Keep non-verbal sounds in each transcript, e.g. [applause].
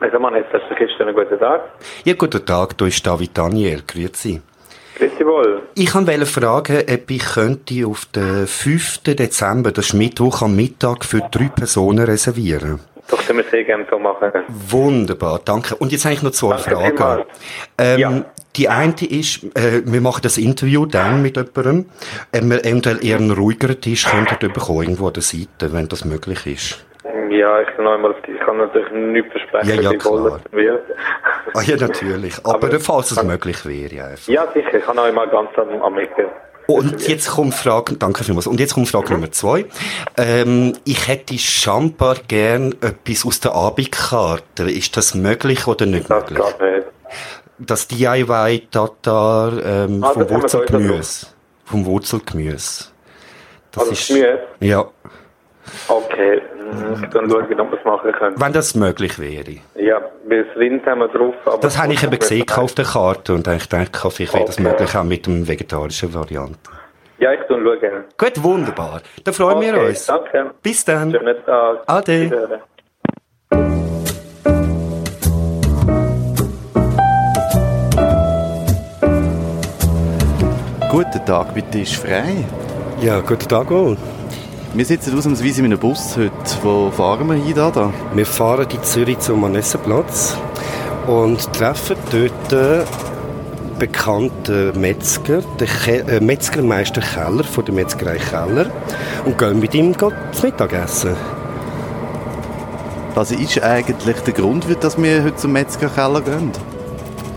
Also man, hast du gestern einen guten Tag. Ja, guten Tag, da ist David Daniel. Grüezi. Grüezi wohl. Ich wollte fragen, ob ich könnte auf den 5. Dezember, das ist Mittwoch am Mittag, für drei Personen reservieren. Doch, können wir sehr gerne so machen. Wunderbar, danke. Und jetzt habe ich noch zwei Danke Fragen. Ähm, Ja. Die eine ist, äh, wir machen das Interview dann mit jemandem, äh, wir eventuell eher einen ruhigeren Tisch könnten bekommen, irgendwo an der Seite, wenn das möglich ist. Ja, ich kann, einmal, ich kann natürlich nichts versprechen, Ja, ja, wie klar. es wird. Ah ja, natürlich. [laughs] Aber, Aber- falls es möglich wäre, ja. einfach. Ja, sicher, ich kann noch einmal ganz am, am Ecke. Und jetzt kommt Frage, danke vielmals. Und jetzt kommt Frage Nummer zwei. Ähm, ich hätte scheinbar gern etwas aus der Abendkarte. Ist das möglich oder nicht Das möglich? nicht. Das DIY Tatar ähm, Ah, vom Wurzelgemüse. Vom Wurzelgemüse. Das Also das Gemüse? Ja, Okay, mhm. Dann schaue ich, ob wir es machen können. wenn das möglich wäre. Ja, weil das Rind haben wir drauf. Aber Das habe ich eben gesehen auf der Karte und ich denke, vielleicht wäre das Okay. möglich auch mit dem vegetarischen Variante. Ja, ich tue schauen. Gut, wunderbar. Dann freuen wir Okay, uns. Danke. Bis dann. Schönen Tag. Ade. Guten Tag, bitte ist frei. Ja, guten Tag auch. Wir sitzen ausnahmsweise in einem Bus heute. Wo fahren wir hin? Da, da? Wir fahren in Zürich zum Manessenplatz und treffen dort bekannten Metzger, den Ke äh, Metzgermeister Keller von der Metzgerei Keller und gehen mit ihm zu Mittagessen. Was ist eigentlich der Grund, dass wir heute zum Metzgerkeller gehen?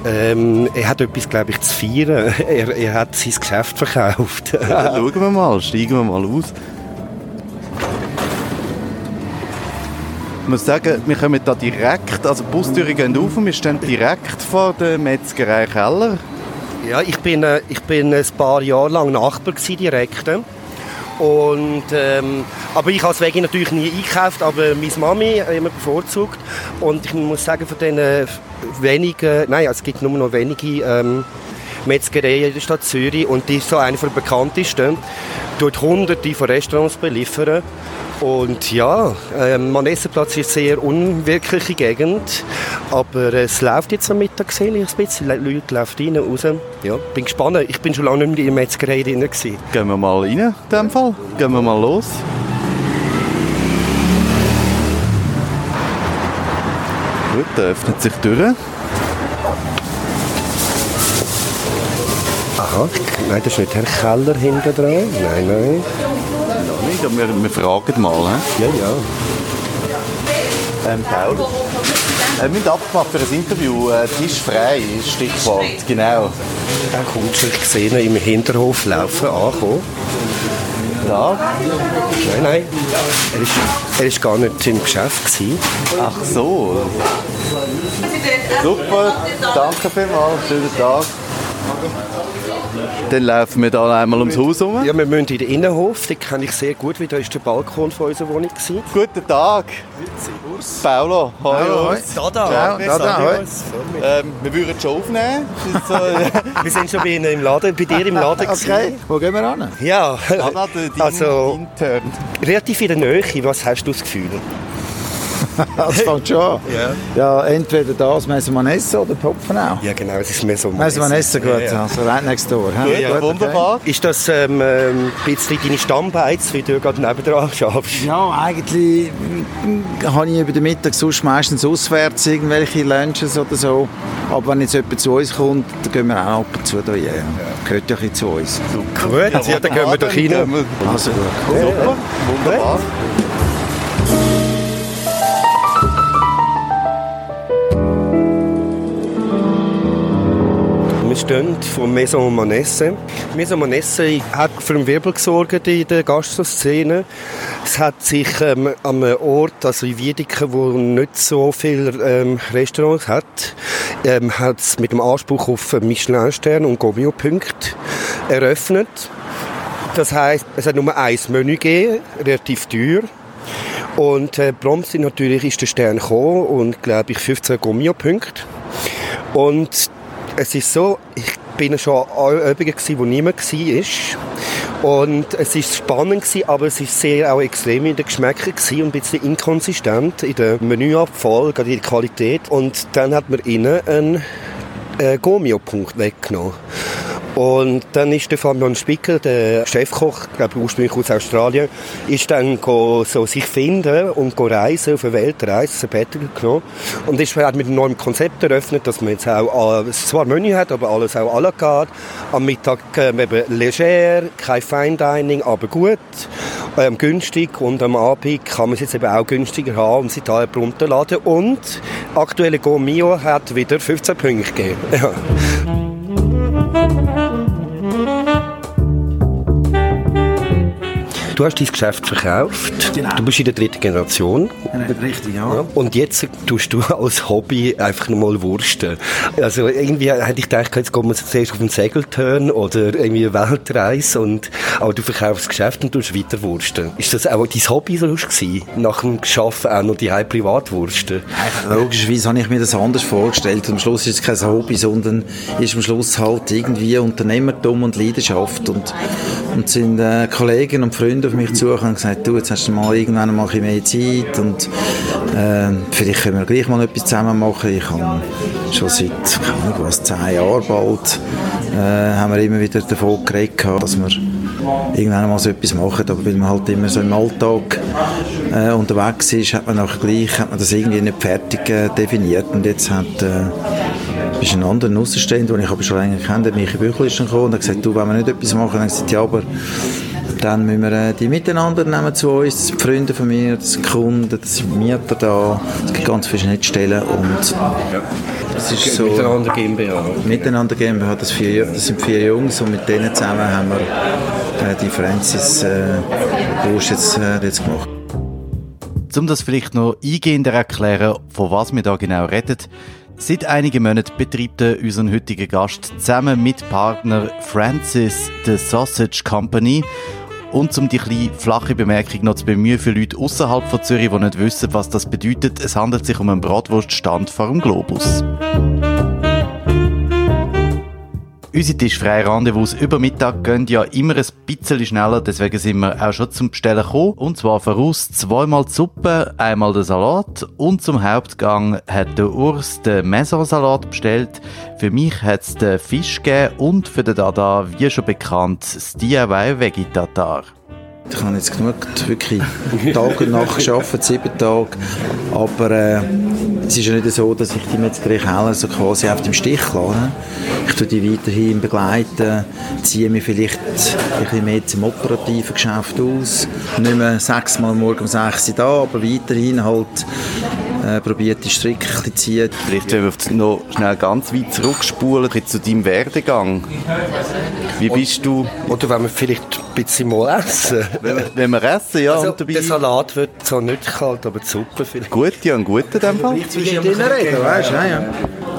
Ähm, er hat etwas, glaube ich, zu feiern. [laughs] Er, er hat sein Geschäft verkauft. Ja, schauen wir mal, steigen wir mal aus. Ich muss sagen, wir kommen da direkt, also die Bustüren gehen auf und wir stehen direkt vor der Metzgerei Keller. Ja, ich bin, äh, ich bin ein paar Jahre lang Nachbar gewesen, direkt. Und, ähm, aber ich als Veggie natürlich nie eingekauft, aber meine Mami immer bevorzugt. Und ich muss sagen, von äh, wenigen, nein, es gibt nur noch wenige ähm, Metzgereien in der Stadt Zürich und die ist so eine der bekanntesten. Dort hunderte von Restaurants beliefern. Und ja, ähm, Manessenplatz ist eine sehr unwirkliche Gegend, aber es läuft jetzt am Mittag sehe ich ein bisschen, Le- Leute laufen rein, raus. Ja, bin gespannt, ich bin schon lange nicht mehr in der Metzgerei drin gewesen. Gehen wir mal rein, in dem Fall. Gehen wir mal los. Gut, da öffnet sich die Tür. Aha, nein, das ist nicht Herr Keller hinten dran, nein, nein. Nicht, aber wir, wir fragen mal. He? Ja, ja. Ähm, Paul? Äh, wir müssen abgemacht für ein Interview. Äh, Tisch frei, ist Stichwort. Genau. Dann kommt schon, ich sehe ihn im Hinterhof laufen, ankommen. Da. Nein, nein, er ist, er ist gar nicht im Geschäft gewesen. Ach so. Super, danke vielmals. Schönen Tag. Dann laufen wir da einmal ums Haus herum. Ja, wir müssen in den Innenhof, den kenne ich sehr gut, weil da ist der Balkon von unserer Wohnung gewesen. Guten Tag. Paulo, hoi. hoi. Da, da. Ciao, da, da, hoi. Ähm, wir würden schon aufnehmen. So, [laughs] Wir sind schon bei Ihnen im Laden, bei dir im Laden [laughs] Okay, gewesen. wo gehen wir an? Ja, Anna, dein, also dein Turn. relativ in der Nähe. Was hast du das Gefühl? [laughs] Das fängt schon an. Ja. entweder das Messermanesse oder Popfenau. Ja, genau, es ist mehr so. Messermanesse, gut, Ja, ja. also right next door. Gut, hä? Gut, okay. wunderbar. Ist das ähm, ähm, ein bisschen deine Stammbeiz, wie du gerade nebendran schaffst? Ja, eigentlich mm, habe ich über den Mittag sonst meistens auswärts irgendwelche Lunches oder so. Aber wenn jetzt jemand zu uns kommt, dann gehen wir auch ab und zu da. Ja, gehört ja ein bisschen zu uns. Gut, ja, dann gehen wir doch rein. wir- Also gut. Super, wunderbar. Stehen vor Maison Manesse. Maison Manesse hat für einen Wirbel gesorgt in der Gastroszene. Es hat sich ähm, einem Ort, also in Wiedeken, wo nicht so viele ähm, Restaurants hat, ähm, hat es mit dem Anspruch auf Michelin-Stern und Gomio-Punkt eröffnet. Das heißt, es hat nur ein Menü gegeben, relativ teuer. Und äh, prompt natürlich ist der Stern gekommen und glaube ich 15 Gomio-Punkte. Und es ist so, ich bin schon an Übungen wo niemand war. Und es war spannend aber es war sehr auch extrem in den Geschmäckern und ein bisschen inkonsistent in der Menüabfolge, in der Qualität. Und dann hat man innen einen äh, Gomio-Punkt weggenommen. Und dann ist der Fabian Spicker, der Chefkoch, glaube ursprünglich aus Australien, ist dann go, so sich finden und go reisen auf eine Weltreise, Sabbatical genommen. Und ist hat mit einem neuen Konzept eröffnet, dass man jetzt auch äh, zwar Menü hat, aber alles auch à la carte. Am Mittag äh, eben leger, kein Fine Dining, aber gut, ähm, günstig. Und am Abend kann man es jetzt eben auch günstiger haben und sich da runterladen. Und aktuelle Go Mio hat wieder 15 Punkte gegeben. [laughs] Ja. Du hast dein Geschäft verkauft. Genau. Du bist in der dritten Generation. Richtig, ja. Und jetzt tust du [laughs] als Hobby einfach nochmal Wursten. Also irgendwie hätte ich gedacht, jetzt kommen wir zuerst auf einen Segeltörn oder irgendwie eine Weltreise. Und, aber du verkaufst das Geschäft und tust weiter Wursten. Ist das auch dein Hobby so gewesen? Nach dem Geschaffen auch noch die Privatwursten? Logischerweise habe ich mir das anders vorgestellt. Am Schluss ist es kein Hobby, sondern ist am Schluss halt irgendwie Unternehmertum und Leidenschaft. Und, und sind äh, Kollegen und Freunde auf mich zugekommen und gesagt, du, jetzt hast du mal irgendwann mal ein mehr Zeit und äh, vielleicht können wir gleich mal etwas zusammen machen. Ich habe schon seit, keine Ahnung was, zehn Jahren bald, äh, haben wir immer wieder davon geredet, dass wir irgendwann mal so etwas machen, aber weil man halt immer so im Alltag äh, unterwegs ist, hat man auch gleich, hat man das irgendwie nicht fertig äh, definiert und jetzt hat äh, ist ein anderer Außenstehender, den ich aber schon länger kenne, der Michi Büchel ist gekommen und hat gesagt, du, wenn wir nicht etwas machen, dann gesagt, ja, aber dann müssen wir äh, die miteinander nehmen zu uns, sind Freunde von mir, sind Kunden, das sind Mieter da, es gibt ganz viele Schnittstellen und das ist so... Miteinander GmbH. Miteinander GmbH, das, vier, das sind vier Jungs und mit denen zusammen haben wir äh, die Francis äh, Wurst jetzt, äh, jetzt gemacht. Um das vielleicht noch eingehender erklären, von was wir da genau reden, Seit einigen Monaten betreibt er unseren heutigen Gast zusammen mit Partner Francis The Sausage Company. Und um die kleine flache Bemerkung noch zu bemühen für Leute außerhalb von Zürich, die nicht wissen, was das bedeutet, es handelt sich um einen Bratwurststand vor dem Globus. Unsere tischfreien Rendezvous über Mittag gehen ja immer ein bisschen schneller, deswegen sind wir auch schon zum Bestellen gekommen. Und zwar voraus zweimal die Suppe, einmal den Salat und zum Hauptgang hat der Urs den Maisonsalat bestellt. Für mich hat es den Fisch gegeben und für den Dada, wie schon bekannt, das DIY Veggie Tatar. Ich habe jetzt genug wirklich Tag und Nacht gearbeitet, sieben Tage. Aber äh, es ist ja nicht so, dass ich die Metzgerei Keller so quasi auf dem Stich lasse. Ich tue die weiterhin begleiten, ziehe mich vielleicht ein bisschen mehr zum operativen Geschäft aus. Nicht mehr sechsmal morgen um sechs Uhr da, aber weiterhin halt äh, probiert die Stricke zu ziehen. Vielleicht wenn wir noch schnell ganz weit zurückspulen zu deinem Werdegang. Wie bist du... Oder wenn wir vielleicht ein bisschen mal essen. Wenn wir, wenn wir essen, ja. Also, und dabei der Salat wird zwar nicht kalt, aber die Suppe vielleicht. gut, ja, ein guter in dem Fall. zwischen ihnen reden, weißt du? Ja, ja.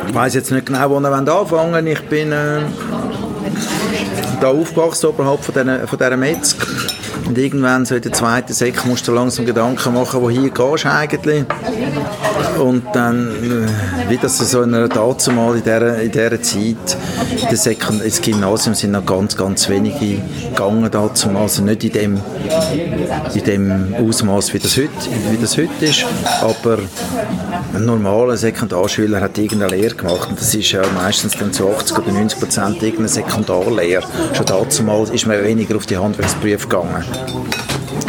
Ich weiss jetzt nicht genau, wo wir anfangen wollen. Ich bin äh, da aufgewachsen oberhalb von dieser, von dieser Metzg. Und irgendwann, so in der zweiten Sek, musst du langsam Gedanken machen, wo hier gehst du eigentlich. Und dann, äh, wie das so in einer dazumal in dieser, in dieser Zeit, in der Sekund ins Gymnasium sind noch ganz, ganz wenige gegangen dazumal. Also nicht in dem, in dem Ausmaß, wie das heute, wie das heute ist. Aber ein normaler Sekundarschüler hat irgendeine Lehre gemacht. Und das ist ja meistens dann zu 80 oder 90 Prozent irgendeine Sekundarlehre. Schon dazumal ist man weniger auf die Handwerksberufe gegangen.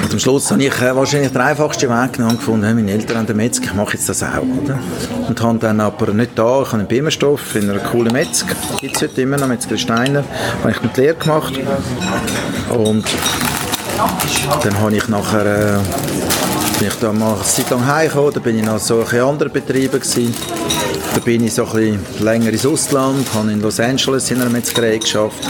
Und am Schluss habe ich äh, wahrscheinlich den einfachsten Weg genommen und gefunden, meine Eltern haben den Metzger, ich mache jetzt das auch. Oder? Und habe dann aber nicht da, ich habe einen Bimmerstoff in einer coolen Metzger, gibt es heute immer noch, Metzger Steiner, habe ich mit Lehre gemacht. Und dann habe ich nachher, äh, bin ich da mal eine Zeit lang heimgekommen, da bin ich noch so in anderen Betrieben gewesen. Da bin ich so ein bisschen länger ins Ausland, habe in Los Angeles in einer Metzgerei geschafft,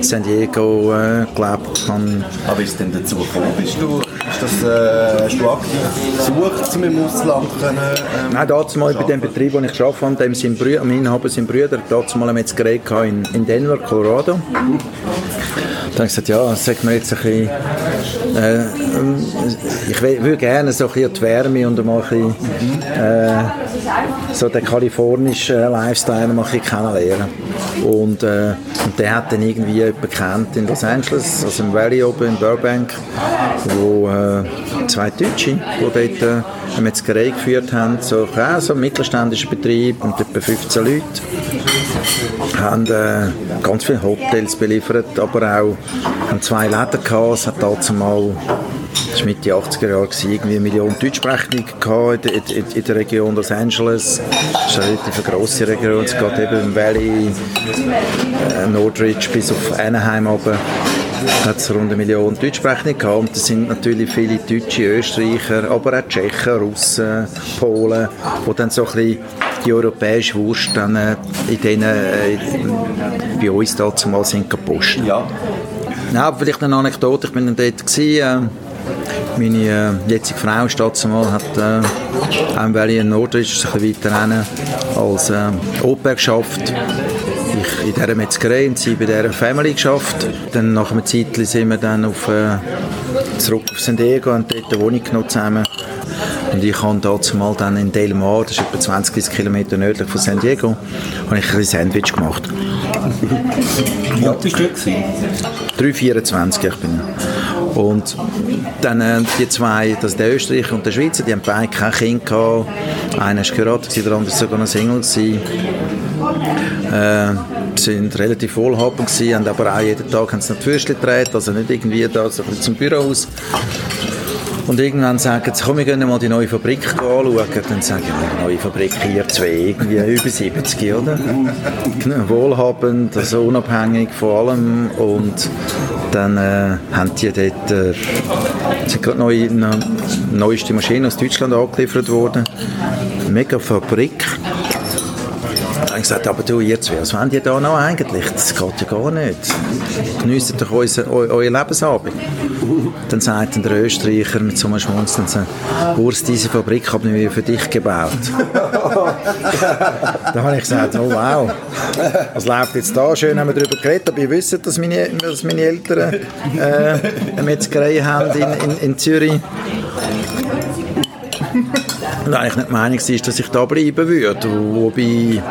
San Diego äh, gelebt, habe Aber ist es denn dazu gekommen? Bist du, ist das, äh, hast du aktiv gesucht, um im Ausland können, ähm, Nein, dazu mal bei dem Betrieb, wo ich gearbeitet habe, dem sind Brü am Inhaber sind Brüder, dazu mal eine Metzgerei in, in Denver, Colorado. Dann habe ich gesagt, ja, sag mir jetzt ein bisschen, äh, ich würde gerne so ein bisschen die Wärme und mal ein bisschen, äh, so den kalifornischen Lifestyle mal ein bisschen kennenlernen. Und, äh, und der hat dann irgendwie jemanden in Los Angeles, also im Valley oben in Burbank, wo äh, zwei Deutsche, die dort äh, eine geführt haben, so, ja, so ein mittelständischer Betrieb mit etwa 15 Leuten haben äh, ganz viele Hotels beliefert, aber auch haben zwei Läden gehabt. Es hat dazu mal, das war Mitte 80er Jahre, irgendwie eine Million Deutschsprechende in, in, in, der Region Los Angeles. Das ist eine relativ grosse Region. Es geht eben im Valley, äh, Northridge bis auf Anaheim runter hat es rund eine Million Deutschsprechende gehabt. Und das sind natürlich viele Deutsche, Österreicher, aber auch Tschechen, Russen, Polen, die dann so ein bisschen die europäische Wurst dann äh, in denen, äh, bei uns dazu mal sind gepostet. Ja. Ja, vielleicht eine Anekdote, ich bin dann dort gewesen, äh, meine äh, jetzige Frau mal hat äh, auch Valley in Norddeutsch ein bisschen weiter rein als äh, Oper geschafft. Ich in dieser Metzgerei und sie bei dieser Family geschafft. Dann nach einem Zeitchen sind wir dann auf, äh, zurück auf San Diego und dort eine Wohnung genommen zusammen. Und ich habe mal dann in Del Mar, das ist etwa 20 Kilometer nördlich von San Diego, habe ich ein Sandwich gemacht. Wie alt warst du? 3,24 ich bin. Und dann äh, die zwei, das der Österreicher und der Schweizer, die haben beide kein Kind gehabt. Einer war geheiratet, der andere war sogar noch Single. Äh, sind relativ wohlhabend gewesen, haben aber auch jeden Tag haben sie noch die Würstchen gedreht, also nicht irgendwie da so zum Bürohaus. Und irgendwann sagen sie, komm, wir gehen mal die neue Fabrik anschauen. Dann sagen wir, neue Fabrik hier zwei, irgendwie über 70, oder? Wohlhabend, also unabhängig von allem. Und dann äh, haben die dort, äh, sind gerade neue, eine neueste Maschine aus Deutschland angeliefert worden. Mega Fabrik habe ich gesagt, aber du, ihr zwei, was wollt ihr da noch eigentlich? Das geht ja gar nicht. Geniessen doch unser, eu, euer Lebensabend. Dann sagt der Österreicher mit so einem Schmunzeln, Urs, diese Fabrik haben wir für dich gebaut. [laughs] da habe ich gesagt, oh wow, was läuft jetzt da? Schön haben wir darüber geredet, aber ihr wisst, dass meine, dass meine Eltern äh, eine Metzgerei haben in, in, in Zürich und eigentlich nicht die Meinung war, dass ich da bleiben würde. Wobei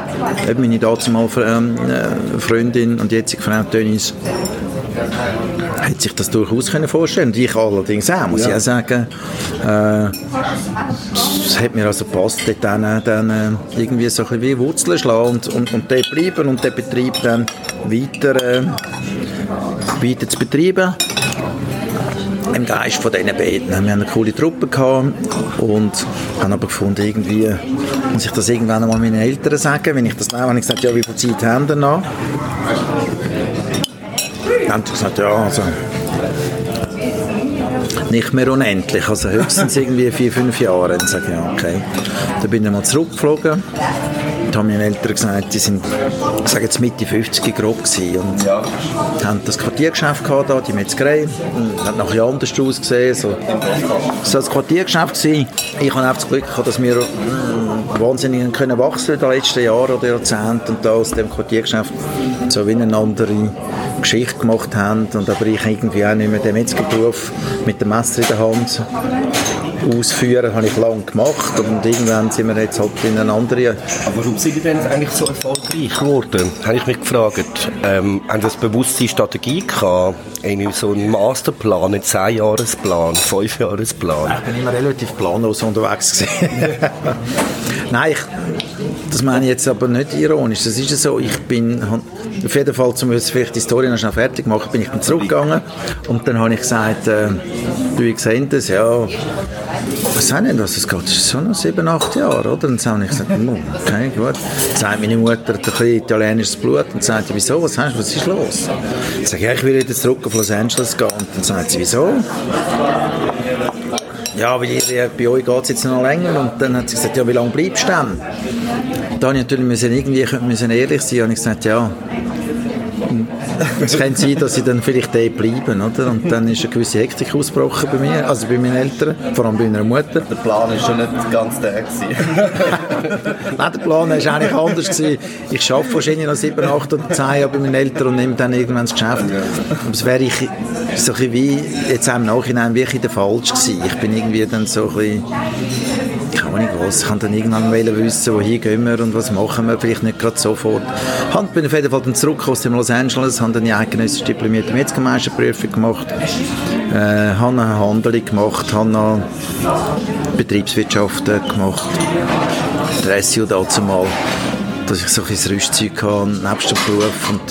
meine dazumal ähm, äh, Freundin und jetzige Frau Dennis hätte sich das durchaus können vorstellen und ich allerdings auch, muss ja. ich auch sagen. Äh, es hat mir also gepasst, dort dann, dann äh, irgendwie so ein bisschen wie Wurzeln schlagen und, und, und dort bleiben und den Betrieb dann weiter, äh, weiter zu betreiben im Geist von diesen beiden. Wir hatten eine coole Truppe gehabt und haben aber gefunden, irgendwie muss ich das irgendwann einmal meinen Eltern sagen. Wenn ich das nehme, habe ich gesagt, ja, wie viel Zeit haben wir noch? Dann haben gesagt, ja, also nicht mehr unendlich, also höchstens irgendwie vier, fünf Jahre. Dann sage ich, ja, okay. Dann bin ich mal zurückgeflogen haben meine Eltern gesagt, die sind, ich sage jetzt Mitte 50 grob gewesen und ja. haben das Quartiergeschäft gehabt, da, die Metzgerei, hat nachher anders ausgesehen, so, so das Quartiergeschäft gewesen. Ich habe auch das Glück gehabt, dass wir mh, mm, wahnsinnig können wachsen in den letzten Jahren oder Jahrzehnten und da aus dem Quartiergeschäft so wie eine andere Geschichte gemacht haben und aber ich irgendwie auch nicht mehr den Metzgerberuf mit dem Messer in der Hand ausführen, habe ich lange gemacht und irgendwann sind wir jetzt halt in eine andere... Aber warum sind Sie denn eigentlich so erfolgreich geworden? Habe ich mich gefragt. Ähm, haben Sie eine bewusste Strategie gehabt? Irgendwie so einen Masterplan, einen 10-Jahresplan, 5-Jahresplan? Ich bin immer relativ planlos unterwegs [laughs] Nein, ich, das meine ich jetzt aber nicht ironisch. Das ist so, ich bin auf jeden Fall, um jetzt vielleicht die Story noch schnell fertig machen, bin ich dann zurückgegangen und dann habe ich gesagt, äh, du, ich sehe das, ja, was sagen denn das? Es geht schon noch sieben, acht Jahre, oder? Und dann habe ich gesagt, okay, gut. Dann sagt meine Mutter, ein bisschen italienisches Blut und sagt, wieso, was hast du, was ist los? Dann sage ich, ja, ich will jetzt zurück auf Los Angeles gehen. Und dann sagt sie, wieso? Ja, weil ihr, bei euch geht es jetzt noch länger. Und dann hat sie gesagt, ja, wie lange bleibst du denn? Da habe ich natürlich müssen irgendwie müssen ehrlich sein und ich gesagt, ja, es kann sein, dass sie dann vielleicht dort bleiben, oder? Und dann ist eine gewisse Hektik ausgebrochen bei mir, also bei meinen Eltern, vor allem bei meiner Mutter. Der Plan war schon nicht ganz der [laughs] Nein, der Plan war eigentlich anders gewesen. Ich arbeite wahrscheinlich noch sieben, acht oder zehn Jahre bei meinen Eltern und nehme dann irgendwann das Geschäft. Aber es wäre ich so ein wie, jetzt im Nachhinein, wirklich der falsch gewesen. Ich bin irgendwie dann so ein bisschen keine Ahnung was. Ich kann dann irgendwann wissen, wohin gehen wir und was machen wir, vielleicht nicht gerade sofort. Ich bin auf jeden Fall dann zurück aus dem Los Angeles, habe dann die eidgenössische diplomierte Metzgermeisterprüfung gemacht, äh, habe eine Handlung gemacht, habe noch Betriebswirtschaft gemacht, SU dazu mal dass ich so ein Rüstzeug hatte, nebst dem Beruf. Und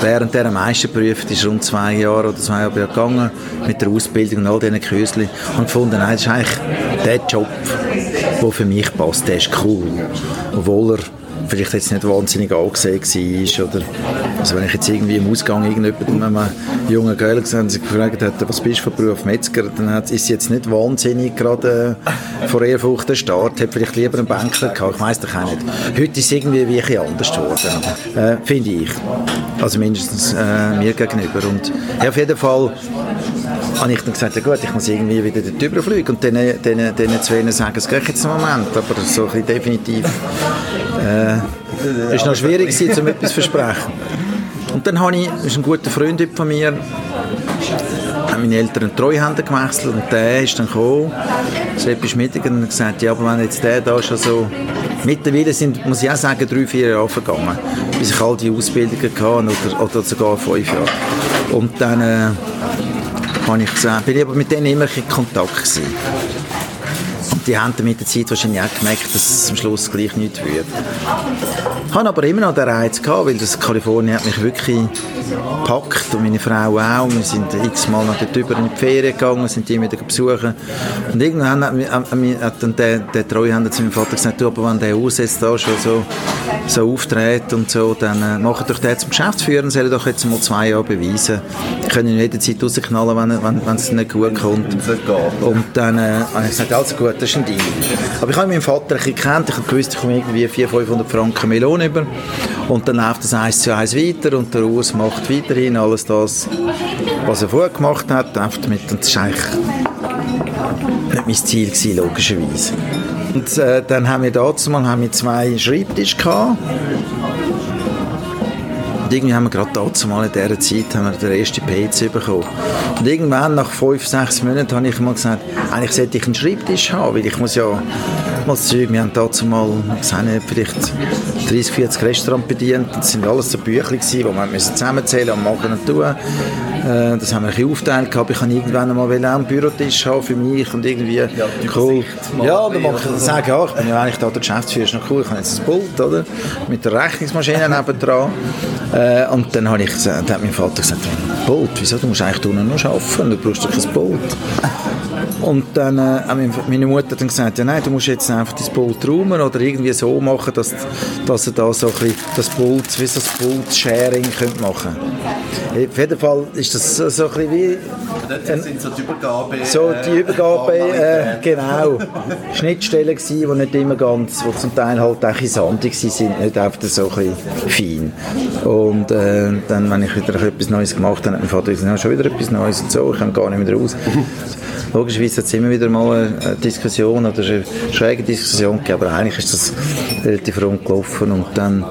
während dieser Meisterprüfung, die ist rund zwei Jahre oder zwei Jahre gegangen, mit der Ausbildung und all diesen Kursen, und gefunden, nein, das ist eigentlich der Job, der für mich passt, der ist cool. Obwohl er vielleicht jetzt nicht wahnsinnig angesehen war. Oder, also wenn ich jetzt irgendwie im Ausgang irgendjemanden, man jungen Girl gesehen sie gefragt hat, was bist du für Beruf Metzger, dann hat, ist jetzt nicht wahnsinnig gerade äh, vor Ehrfurcht der Start, hat vielleicht lieber einen Bänkler gehabt, ich weiss doch auch nicht. Heute ist es irgendwie wie ein anders geworden, äh, finde ich. Also mindestens äh, mir gegenüber. Und ja, auf jeden Fall habe ich dann gesagt, ja gut, ich muss irgendwie wieder dort überfliegen und denen, denen, denen zwei sagen, es geht jetzt einen Moment, aber so ein definitiv äh, ist noch schwierig gewesen, um etwas zu versprechen. Und dann habe ich, das ist ein guter Freund von mir, haben meine Eltern Treuhänder gewechselt und der ist dann gekommen, Seppi Schmittiger, und gesagt, ja, aber wenn jetzt der da schon so, mittlerweile sind, muss ich auch sagen, drei, vier Jahre vergangen, bis ich all die Ausbildungen hatte oder, oder sogar fünf Jahre. Und dann äh, habe ich gesagt, bin ich aber mit denen immer in Kontakt gewesen die haben mit der Zeit wahrscheinlich auch gemerkt, dass es am Schluss gleich nichts wird. Ich habe aber immer noch den Reiz gehabt, weil das Kalifornien hat mich wirklich gepackt und meine Frau auch. Wir sind x-mal noch dort über in die Ferien gegangen, sind die wieder besuchen. Und irgendwann hat, hat, dann der, der Treuhänder zu meinem Vater gesagt, du, aber wenn der aussetzt da schon so, so auftritt und so, dann äh, macht doch der zum Geschäftsführer, soll doch jetzt mal zwei Jahre beweisen. Ich kann ihn jederzeit rausknallen, wenn, wenn, wenn es nicht gut kommt. Und dann äh, habe ich gesagt, also gut, das ist ein Deal. Aber ich habe meinen Vater ein bisschen gekannt, ich habe gewusst, ich komme irgendwie 400, 500 Franken Melon über. Und dann läuft das eins zu eins weiter und der Urs macht weiterhin alles das, was er vorher gemacht hat. Mit, und das war eigentlich nicht mein Ziel, gewesen, logischerweise. Und äh, dann haben wir dazu mal haben wir zwei Schreibtische gehabt. Und irgendwie haben wir gerade dazu mal in dieser Zeit haben wir den ersten PC bekommen. Und irgendwann, nach fünf, sechs Monaten, habe ich mal gesagt, eigentlich sollte ich einen Schreibtisch haben, weil ich muss ja mal Zeug, wir haben dazu mal, ich vielleicht 30, 40 Restaurants bedient. Das sind alles so Bücher, die wir zusammenzählen und machen und tun. Äh, das haben wir ein bisschen aufgeteilt gehabt. Ich kann irgendwann mal einen Bürotisch haben für mich und irgendwie ja, cool. Ja, dann mag ich sagen, ja, ich bin ja eigentlich da der Geschäftsführer, ist noch cool, ich habe jetzt ein Pult, oder? Mit der Rechnungsmaschine [laughs] nebendran. Äh, und dann habe ich gesagt, hat mein Vater gesagt, Pult, wieso, du musst eigentlich unten noch arbeiten, du brauchst doch kein Pult. Und dann äh, hat meine Mutter dann gesagt, ja nein, du musst jetzt einfach das Pult räumen oder irgendwie so machen, dass, dass er da so ein bisschen das Pult, wie so das Pult-Sharing machen Auf jeden Fall ist das so, so ein bisschen wie... Dort sind so die Übergabe... So die äh, Übergabe, äh, genau. Schnittstellen gewesen, die nicht immer ganz, die zum Teil halt auch in sandig sind, nicht einfach so ein bisschen fein. Und äh, dann, wenn ich wieder etwas Neues gemacht habe, hat mein Vater gesagt, ja, schon wieder etwas Neues und so, ich komme gar nicht mehr raus. Logischerweise hat es immer wieder mal eine Diskussion oder eine schräge Diskussion gegeben, aber eigentlich ist das relativ rund gelaufen und dann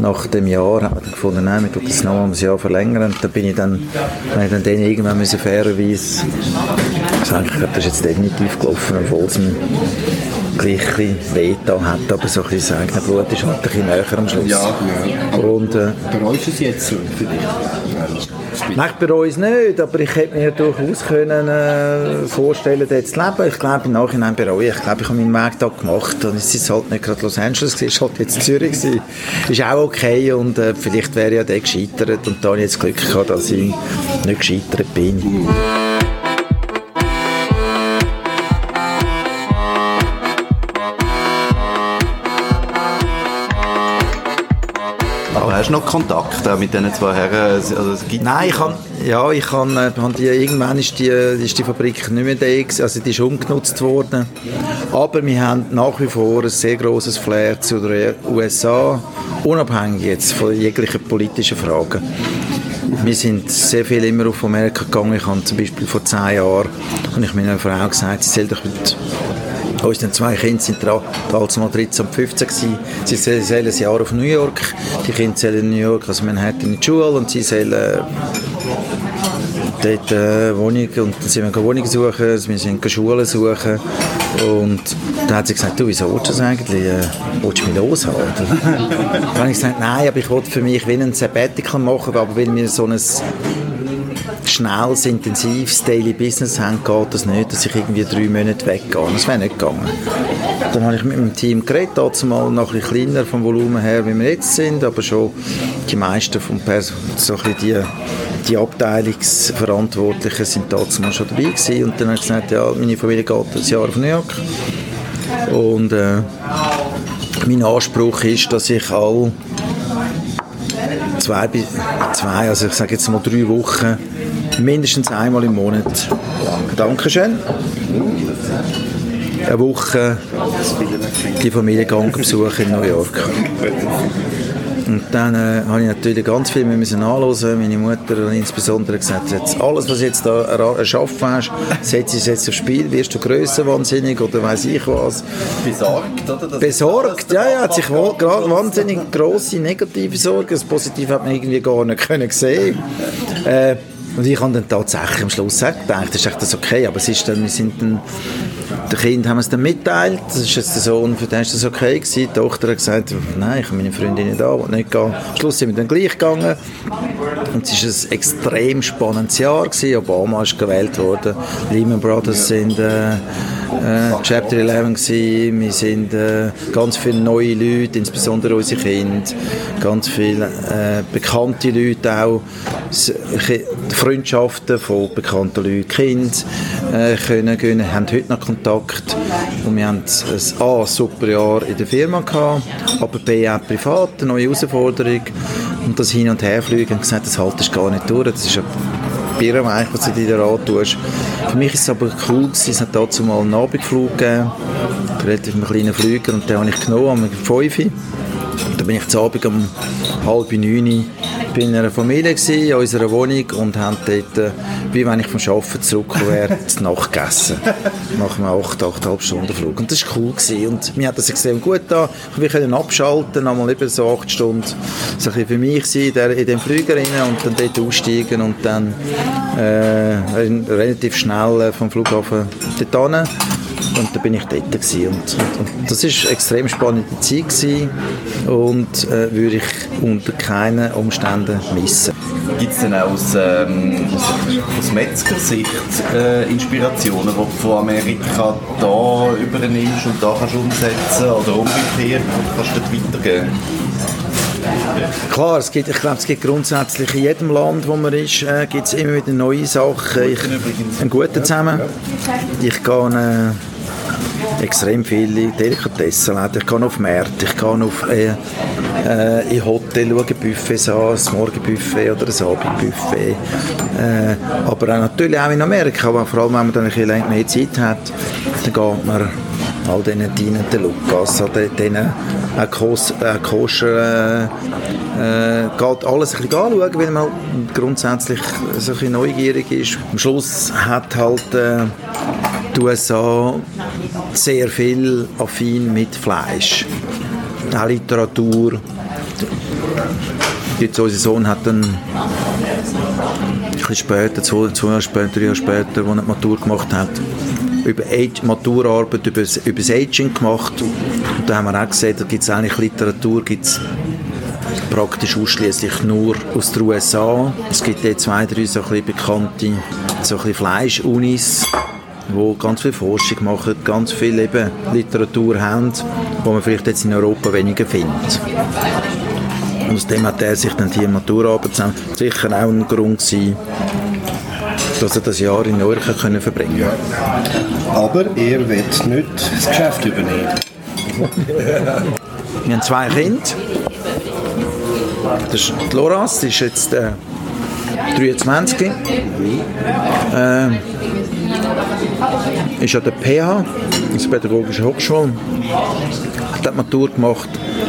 nach dem Jahr hat man gefunden, nein, wir tun das noch ein Jahr verlängern und dann bin ich dann, wenn ich dann denen irgendwann müssen fairerweise sagen, ich glaube, das ist jetzt definitiv gelaufen, obwohl es mir gleich ein weh hat, aber so ein bisschen das eigene Blut ist halt ein bisschen näher am Schluss. Ja, ja. Und, äh, bereust du es jetzt so für dich? Nein, bereue es nicht, aber ich hätte mir durchaus können, äh, vorstellen dort zu leben. Ich glaube, im Nachhinein bereue ich. Ich glaube, ich habe meinen Weg da gemacht und es ist halt nicht gerade Los Angeles, es war halt jetzt Zürich. Gewesen. Ist auch okay und äh, vielleicht wäre ja der gescheitert und da habe ich jetzt Glück gehabt, dass ich nicht gescheitert bin. Hast du noch Kontakt mit diesen zwei Herren? Also, Nein, ich kann, ja, ich kann, äh, die, irgendwann ist die, ist die Fabrik nicht mehr da, also die ist umgenutzt worden. Aber wir haben nach wie vor ein sehr großes Flair zu den USA, unabhängig jetzt von jeglichen politischen Fragen. wir sind sehr viel immer auf Amerika gegangen. Ich habe zum Beispiel vor zehn Jahren, und ich meiner Frau gesagt, sie soll doch mit Unsere zwei Kinder sind damals mal 13 und 15 gewesen. Sie sollen ein Jahr auf New York. Die Kinder sollen in New York, also Manhattan in die Schule und sie sollen äh, dort äh, Wohnung und dann sind wir Wohnung suchen, wir sind Schulen suchen und dann hat sie gesagt, du, wieso willst du das eigentlich? Äh, willst du mich loshaben? [laughs] dann habe ich gesagt, nein, aber ich wollte für mich wie ein Sabbatical machen, aber weil wir so ein schnelles, intensives Daily Business haben, geht das nicht, dass ich irgendwie drei Monate weggehe. Das wäre nicht gegangen. Dann habe ich mit meinem Team geredet, dazu mal noch ein bisschen kleiner vom Volumen her, wie wir jetzt sind, aber schon die meisten vom Pers so die, die Abteilungsverantwortlichen sind dazu mal schon dabei gewesen. Und dann habe ich gesagt, ja, meine Familie geht ein Jahr auf New York und äh, mein Anspruch ist, dass ich all zwei, zwei, also ich sage jetzt mal drei Wochen mindestens einmal im Monat. Dankeschön. Eine Woche die Familie besuchen in New York. Und dann äh, habe ich natürlich ganz viel müssen anhören. Meine Mutter hat insbesondere gesagt, jetzt alles, was du jetzt da erschaffen hast, setzt es jetzt aufs Spiel, wirst du grösser wahnsinnig oder weiß ich was. Besorgt, oder? Das Besorgt, ja, ja, hat sich [laughs] wahnsinnig grosse negative Sorgen. Das Positive hat man irgendwie gar nicht können sehen. Äh, und ich habe dann tatsächlich am Schluss auch gedacht, das ist echt das okay, aber es ist dann, wir sind dann, den Kind haben es dann mitteilt, das ist jetzt der Sohn, für den ist das okay gewesen, die Tochter hat gesagt, nein, ich habe meine Freundin nicht da, will nicht gehen. Am Schluss sind wir dann gleich gegangen und es war ein extrem spannendes Jahr gewesen, Obama ist gewählt worden, Lehman Brothers sind äh, äh, Chapter 11 gewesen. Wir sind äh, ganz viele neue Leute, insbesondere unsere Kinder, ganz viele äh, bekannte Leute auch, Freundschaften von bekannten Leuten, Kinder äh, können gewinnen, haben heute noch Kontakt. Und wir haben ein A, super Jahr in der Firma gehabt, aber B, auch privat, eine neue Herausforderung. Und das Hin- und Herfliegen. Haben gesagt, das haltest gar nicht durch, das ist Birrenweich, was du dir antust. Für mich ist es aber cool gewesen, es hat dazu mal einen Abendflug gegeben, relativ einen kleinen Flüger, und den habe ich genommen, um 5 Uhr. Dann bin ich zu Abend um halb neun bin in einer Familie gewesen, in unserer Wohnung und haben dort, äh, wie wenn ich vom Arbeiten zurückgekommen wäre, [laughs] zu Nacht gegessen. Nach einem 8, 8,5 Stunden Flug. Und das war cool. Gewesen. Und mir hat das extrem gut getan. Wir können abschalten, einmal eben so 8 Stunden so ein für mich sein, in den Flüger rein und dann dort aussteigen und dann äh, relativ schnell äh, vom Flughafen dort hin und da bin ich dort gewesen. Und, und, das ist eine extrem spannende Zeit gewesen und äh, würde ich unter keinen Umständen missen. Gibt es denn auch aus, ähm, aus Metzgersicht äh, Inspirationen, die du von Amerika da übernimmst und da kannst umsetzen oder umgekehrt kannst du dort weitergeben? Klar, es gibt, ich glaube, es gibt grundsätzlich in jedem Land, wo man ist, äh, gibt es immer wieder neue Sachen. Ich, einen guten zusammen. Ich gehe äh, extrem viele Delikatessen. Ich gehe auf Märkte, ich gehe auf äh, äh, in Hotel, schaue Buffets an, ein Morgenbuffet oder ein Abendbuffet. Äh, aber auch natürlich auch in Amerika, aber vor allem, wenn man dann ein bisschen mehr Zeit hat, dann geht man all diesen dienenden Lukas, diesen äh, Kos, äh, koscher, äh, äh, geht alles ein bisschen anschauen, weil man grundsätzlich so ein bisschen neugierig ist. Am Schluss hat halt äh, die USA sehr viel affin mit Fleisch. Auch Literatur. Jetzt unser Sohn hat dann ein bisschen später, zwei, zwei Jahre später, drei Jahre später, als er die Matur gemacht hat, über Age, Maturarbeit über, über das Aging gemacht. Und da haben wir auch gesehen, da gibt es eigentlich Literatur, gibt's praktisch ausschließlich nur aus den USA. Es gibt jetzt zwei, drei so ein bekannte so ein Fleisch-Unis die ganz viel Forschung machen, ganz viel eben Literatur haben, die man vielleicht jetzt in Europa weniger findet. Und aus dem hat er sich dann die Maturarbeit zusammen sicher auch ein Grund gewesen, dass er das Jahr in New können verbringen ja. Aber er wird nicht das Geschäft übernehmen. Wir haben zwei Kinder. Das ist die Loras, die ist jetzt äh, 23. Äh, ist an der PH, das Pädagogische Hochschule, hat die Matur gemacht,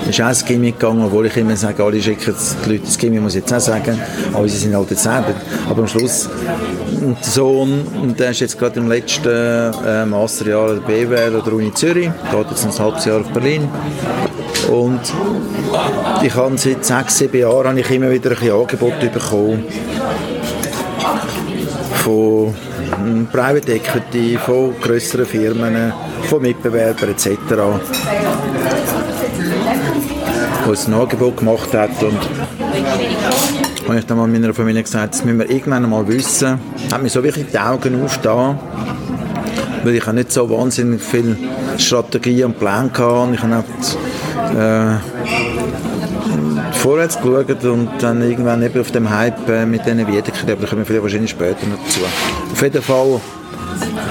ist auch ins Gimmi gegangen, obwohl ich immer sage, alle schicken die Leute ins Gimmi, muss ich jetzt auch sagen, aber sie sind halt jetzt selber. Aber am Schluss, der Sohn, der ist jetzt gerade im letzten äh, Masterjahr der BWL oder Uni Zürich, geht jetzt ein halbes Jahr auf Berlin. Und ich habe seit sechs, sieben Jahren habe ich immer wieder ein Angebote bekommen von Private Equity, von größeren Firmen, von Mitbewerbern etc. uns ein Angebot gemacht hat und habe ich dann mal meiner Familie gesagt, das müssen wir irgendwann mal wissen. Hat mir so wirklich die Augen aufgetan, weil ich habe nicht so wahnsinnig viel Strategie und Plan gehabt. Ich habe vorwärts geschaut und dann irgendwann eben auf dem Hype äh, mit diesen Wiedeken, aber da kommen wir wahrscheinlich später noch dazu. Auf jeden Fall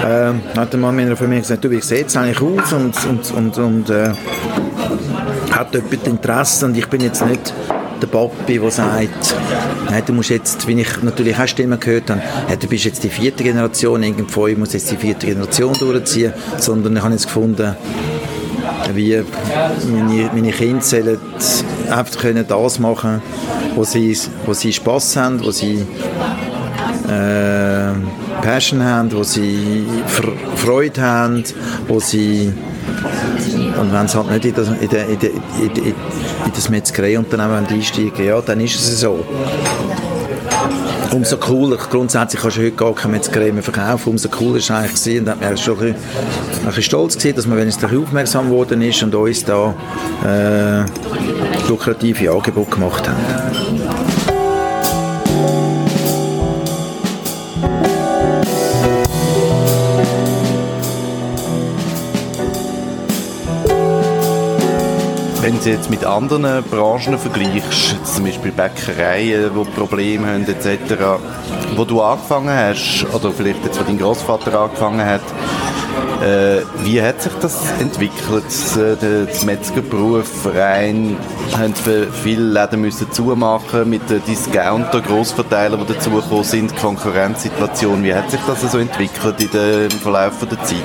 äh, hat der Mann meiner Familie gesagt, du, wie sieht es eigentlich aus und, und, und, und äh, hat jemand Interesse und ich bin jetzt nicht der Papi, der sagt, nein, du musst jetzt, wie ich natürlich auch Stimmen gehört habe, hey, du bist jetzt die vierte Generation, irgendwo, ich muss jetzt die vierte Generation durchziehen, sondern ich habe jetzt gefunden, wie meine, meine Kinder sollen einfach können das machen wo sie, wo sie Spass haben, wo sie äh, Passion haben, wo sie Freude haben, wo sie und wenn sie halt nicht in das, in der, in der, in in das Metzgereiunternehmen einsteigen, ja, dann ist es so umso cooler, grundsätzlich kannst du heute gar keine Metzgerei verkaufen, umso cooler ist es eigentlich gewesen, und hat mir schon ein bisschen, ein bisschen stolz gewesen, dass man wenigstens aufmerksam geworden ist und uns da äh, lukrative Angebote gemacht haben. Wenn du jetzt mit anderen Branchen vergleichst, zum Beispiel Bäckereien, die Probleme haben etc., wo du angefangen hast, oder vielleicht jetzt, wo dein Großvater angefangen hat, äh, wie hat sich das entwickelt? Äh, der Metzgerberuf rein, haben viele Läden müssen zumachen mit den Discounter, Grossverteilern, die dazugekommen sind, die Konkurrenzsituation. Wie hat sich das so entwickelt in der, im Verlauf der Zeit?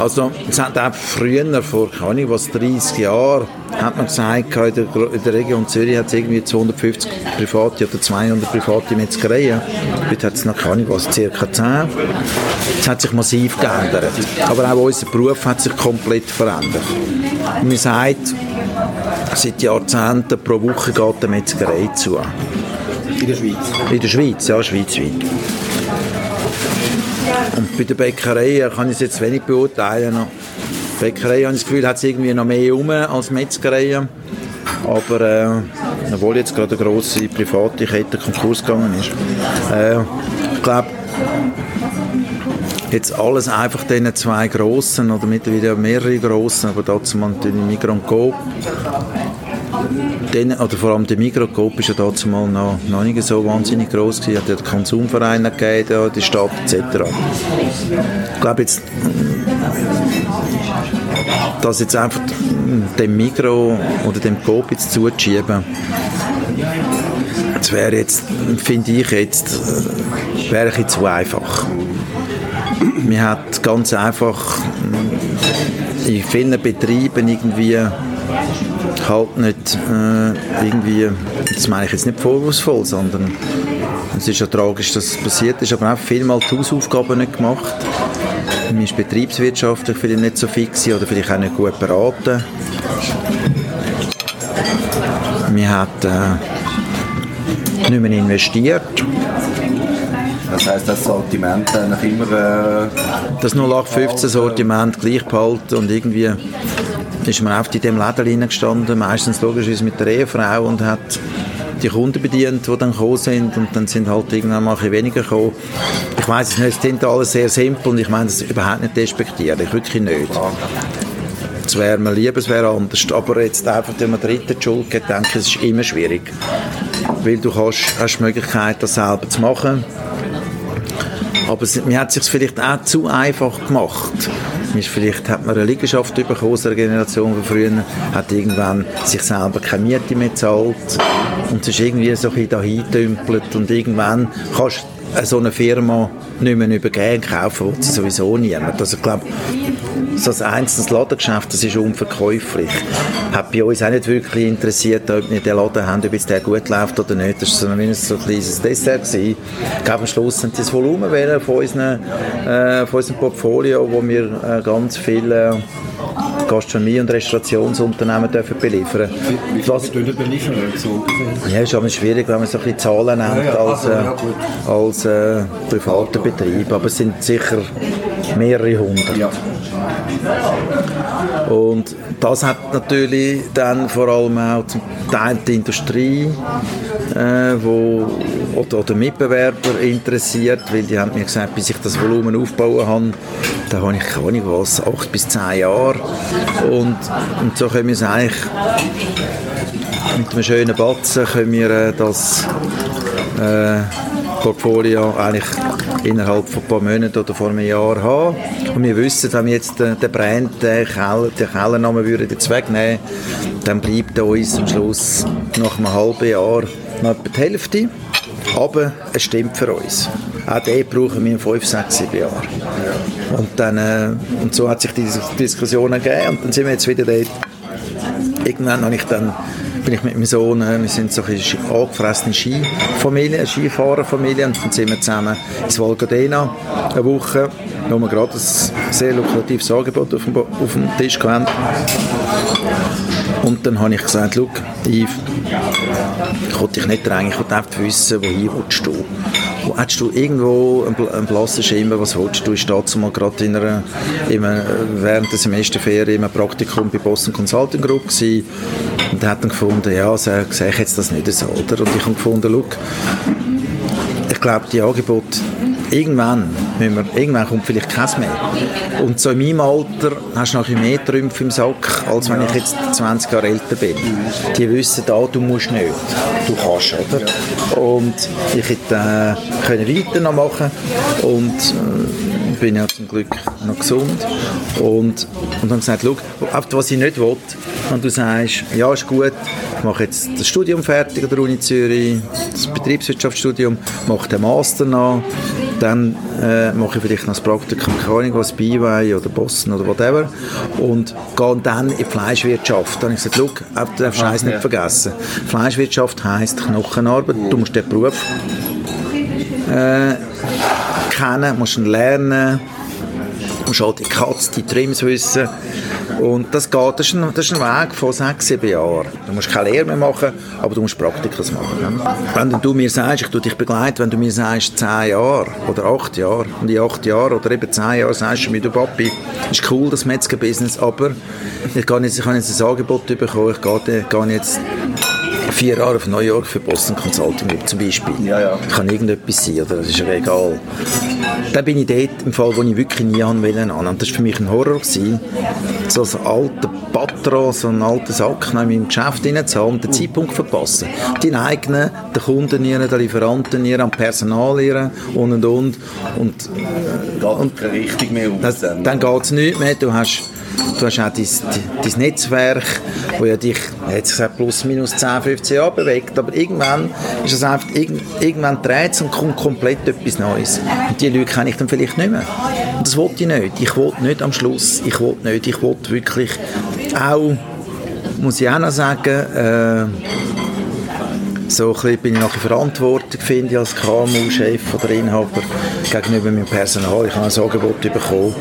Also es hat auch früher, vor keine was 30 Jahren, hat man gesagt, in der, in der Region Zürich hat es irgendwie 250 private oder 200 private Metzgereien. Heute hat es noch keine was, ca. 10. Es hat sich massiv geändert. Aber auch unser Beruf hat sich komplett verändert. Man sagt, seit Jahrzehnten pro Woche geht eine Metzgerei zu. In der Schweiz? In der Schweiz, ja, schweizweit. Und bei der Bäckerei kann ich es jetzt wenig beurteilen. Bäckerei, habe ich das Gefühl, hat es irgendwie noch mehr um als Metzgerei. Aber äh, obwohl jetzt gerade eine grosse private Kette Konkurs gegangen ist. Äh, ich glaube, jetzt alles einfach diesen zwei grossen oder mittlerweile mehrere grossen, aber dazu mal die Migros und Coop. Den, oder vor allem der Migros Coop ist ja dazu mal noch, noch nicht so wahnsinnig groß gewesen, hat ja den Konsumverein gegeben, die Stadt etc. Ich glaube jetzt, dass jetzt einfach dem Migros oder dem Coop jetzt zuzuschieben, das wäre jetzt, finde ich jetzt, wäre ein zu einfach. Man hat ganz einfach in vielen Betrieben irgendwie halt nicht äh, irgendwie, das meine ich jetzt nicht vorwurfsvoll, sondern es ist ja tragisch, dass es passiert ist, aber auch vielmal die Hausaufgaben nicht gemacht. Man ist betriebswirtschaftlich vielleicht nicht so fix oder vielleicht auch nicht gut beraten. Man hat äh, nicht mehr investiert. Das heisst, das Sortiment nach immer... Äh, das 0815 Sortiment gleich behalten und irgendwie ist man oft in dem Laden gestanden, meistens logischerweise mit der Ehefrau und hat die Kunden bedient, die dann gekommen sind und dann sind halt irgendwann mal weniger gekommen. Ich weiß es nicht, klingt alles sehr simpel und ich meine das überhaupt nicht despektieren, ich wirklich nicht. Es wäre mir lieber, es wäre anders, aber jetzt einfach dem dritten die Schuld geben, denke ich, es ist immer schwierig. Weil du hast, hast die Möglichkeit, das selber zu machen aber mir hat es sich vielleicht auch zu einfach gemacht. Vielleicht hat man eine Liegenschaft bekommen aus der Generation von früher, hat irgendwann sich selber keine Miete mehr gezahlt und es ist irgendwie so ein bisschen dahin und irgendwann kannst so eine Firma nicht mehr übergeben, kaufen will sie sowieso niemand. Also ich glaube, so ein einzelnes Ladengeschäft, das ist unverkäuflich. Hat bei uns auch nicht wirklich interessiert, ob wir den Laden haben, ob jetzt der gut läuft oder nicht. Das war so ein kleines Dessert. Gewesen. Ich glaube, am Schluss sind das Volumen von, unseren, äh, von unserem Portfolio, wo wir äh, ganz viele Gastronomie- und Restaurationsunternehmen dürfen beliefern Wie, wie viel Was, beliefern so Ja, ist aber schwierig, wenn man so ein bisschen Zahlen nennt ja, ja. als, äh, als äh, privater Betrieb, aber es sind sicher mehrere hundert. Ja. Und das hat natürlich dann vor allem auch zum Teil die Industrie äh, wo, oder, oder Mitbewerber interessiert, weil die haben mir gesagt, bis ich das Volumen aufbauen habe, da habe ich keine Ahnung was, acht bis zehn Jahre. Und, und so können wir es eigentlich mit einem schönen Batzen können wir äh, das äh, Portfolio eigentlich innerhalb von ein paar Monaten oder vor einem Jahr haben. Und wir wissen, wenn wir jetzt den, Brand, den, Keller, den Kellernamen würden jetzt wegnehmen, dann bleibt uns am Schluss nach einem halben Jahr noch etwa die Hälfte. Aber es stimmt für uns. Auch den brauchen wir in 5, 6, 7 Jahren. Und, dann, äh, und so hat sich diese Diskussion ergeben und dann sind wir jetzt wieder dort. Irgendwann habe ich dann bin ich mit meinem Sohn, äh, wir sind so eine angefressene Skifamilie, eine Skifahrerfamilie und dann sind wir zusammen ins Val Gardena eine Woche, wo wir gerade ein sehr lukratives Angebot auf dem, auf dem Tisch hatten. Und dann habe ich gesagt, schau, ich wollte dich nicht drängen, ich wollte einfach wissen, wohin willst du? Wo hast du irgendwo einen, blassen Schimmer, was willst du? Ich war dazu mal gerade in einer, in einer, während der Semesterferien in einem Praktikum bei Boston Consulting Group gewesen. und hat dann gefunden, ja, sehe ich jetzt das nicht so, oder? Und ich habe gefunden, schau, ich glaube, die Angebote irgendwann, wir, irgendwann kommt vielleicht keins mehr. Und so in meinem Alter hast du noch ein mehr Trümpfe im Sack, als wenn ich jetzt 20 Jahre älter bin. Die wissen, da, du musst nicht, du kannst, oder? Und ich hätte äh, können weiter noch machen und äh, bin ja zum Glück noch gesund und, und dann gesagt, schau, was ich nicht will, und du sagst, ja, ist gut, ich mache jetzt das Studium fertig an der Uni Zürich, das Betriebswirtschaftsstudium, mache den Master noch, dann äh, mache ich vielleicht noch das Praktikum, keine Ahnung was, BY oder Boston oder whatever und gehe dann in die Fleischwirtschaft. Dann habe ich gesagt, schau, du darfst eins nicht vergessen. Fleischwirtschaft heisst Knochenarbeit, du musst den Beruf äh, kennen, musst ihn lernen, musst halt die Katze, die Trims wissen, und das geht, das ist, ein, das ist ein Weg von sechs, sieben Jahren. Du musst keine Lehre mehr machen, aber du musst Praktikas machen. Wenn du mir sagst, ich tue dich begleiten, wenn du mir sagst, zehn Jahre oder acht Jahre, und in acht Jahren oder eben zehn Jahren sagst du mir, du Papi, ist cool, das Metzger-Business, aber ich, kann jetzt, ich habe jetzt ein Angebot bekommen, ich gehe, gehe jetzt vier Jahre auf New York für Boston Consulting Group zum Beispiel. Ja, ja. Kann irgendetwas sein, oder? Das ist ja egal. Dann bin ich dort im Fall, wo ich wirklich nie an wollte. Und das war für mich ein Horror. Gewesen. So ein alter Patron, so ein alter Sack in meinem Geschäft zu haben und den Zeitpunkt verpassen. Die eigenen, den Kunden ihren, den Lieferanten ihren, am Personal ihren und und und. und äh, und richtig mehr um. dann geht es nicht mehr. Du hast Du hast auch dein, dein Netzwerk, das ja dich, jetzt gesagt, plus minus 10, 15 Jahre bewegt, aber irgendwann ist es einfach, irgendwann dreht es und kommt komplett etwas Neues. Und die Leute kenne ich dann vielleicht nicht mehr. Und das wollte ich nicht. Ich wollte nicht am Schluss, ich wollte nicht, ich wollte wirklich auch, muss ich auch noch sagen, äh, so ein bin ich nachher Verantwortung finde als KMU-Chef oder Inhaber gegenüber meinem Personal. Ich habe ein Angebot bekommen,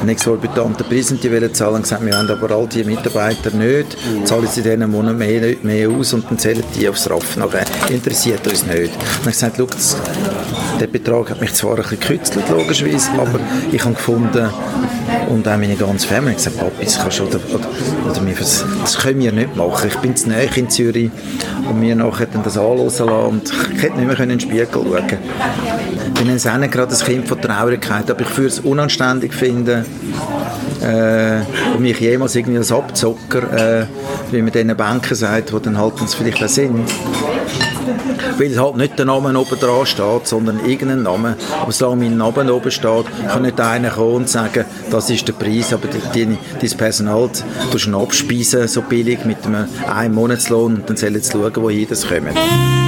einen exorbitanten Preis und die wollen zahlen gesagt, wir haben aber all die Mitarbeiter nicht, zahlen sie diesen Monat mehr, mehr aus und dann zählen die aufs Raff. Nachher interessiert uns nicht. Und ich gesagt, schau, der Betrag hat mich zwar ein bisschen gekützelt, logischerweise, aber ich habe gefunden, und auch meine ganze Familie hat gesagt, Papi, das, kannst, oder, oder, oder das, das können wir nicht machen. Ich bin zu in Zürich und wir nachher dann das anhören und ich hätte nicht mehr in den Spiegel schauen. Ich bin jetzt auch nicht gerade ein Kind von Traurigkeit, aber ich würde es unanständig finden, äh, mich jemals irgendwie als Abzocker, äh, wie man diesen Banken sagt, die dann halt uns vielleicht auch sind, weil halt nicht der Name oben dran steht, sondern irgendein Name. Aber solange mein Name oben steht, kann nicht einer kommen und sagen, das ist der Preis, aber dein Personal du abspeisen, so billig, mit einem, Monatslohn und dann sollen sie schauen, wohin das kommt.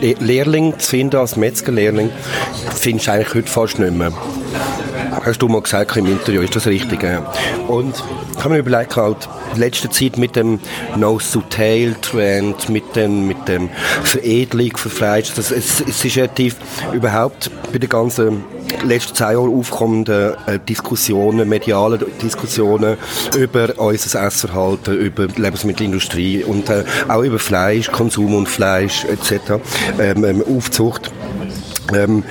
Lehrling zu finden als Metzgerlehrling, findest du eigentlich heute fast nicht mehr. Hast du mal gesagt im Interview, ist das richtig? Ja. Und ich habe mir überlegt, halt, in letzter Zeit mit dem Nose-to-Tail-Trend, mit dem, mit dem Veredelung von Fleisch, das, es, es ist relativ überhaupt bei den ganzen letzten zehn Jahren aufkommenden äh, Diskussionen, mediale Diskussionen über unser Essverhalten, über die Lebensmittelindustrie und äh, auch über Fleisch, Konsum und Fleisch etc., ähm, ähm, Aufzucht. Ähm,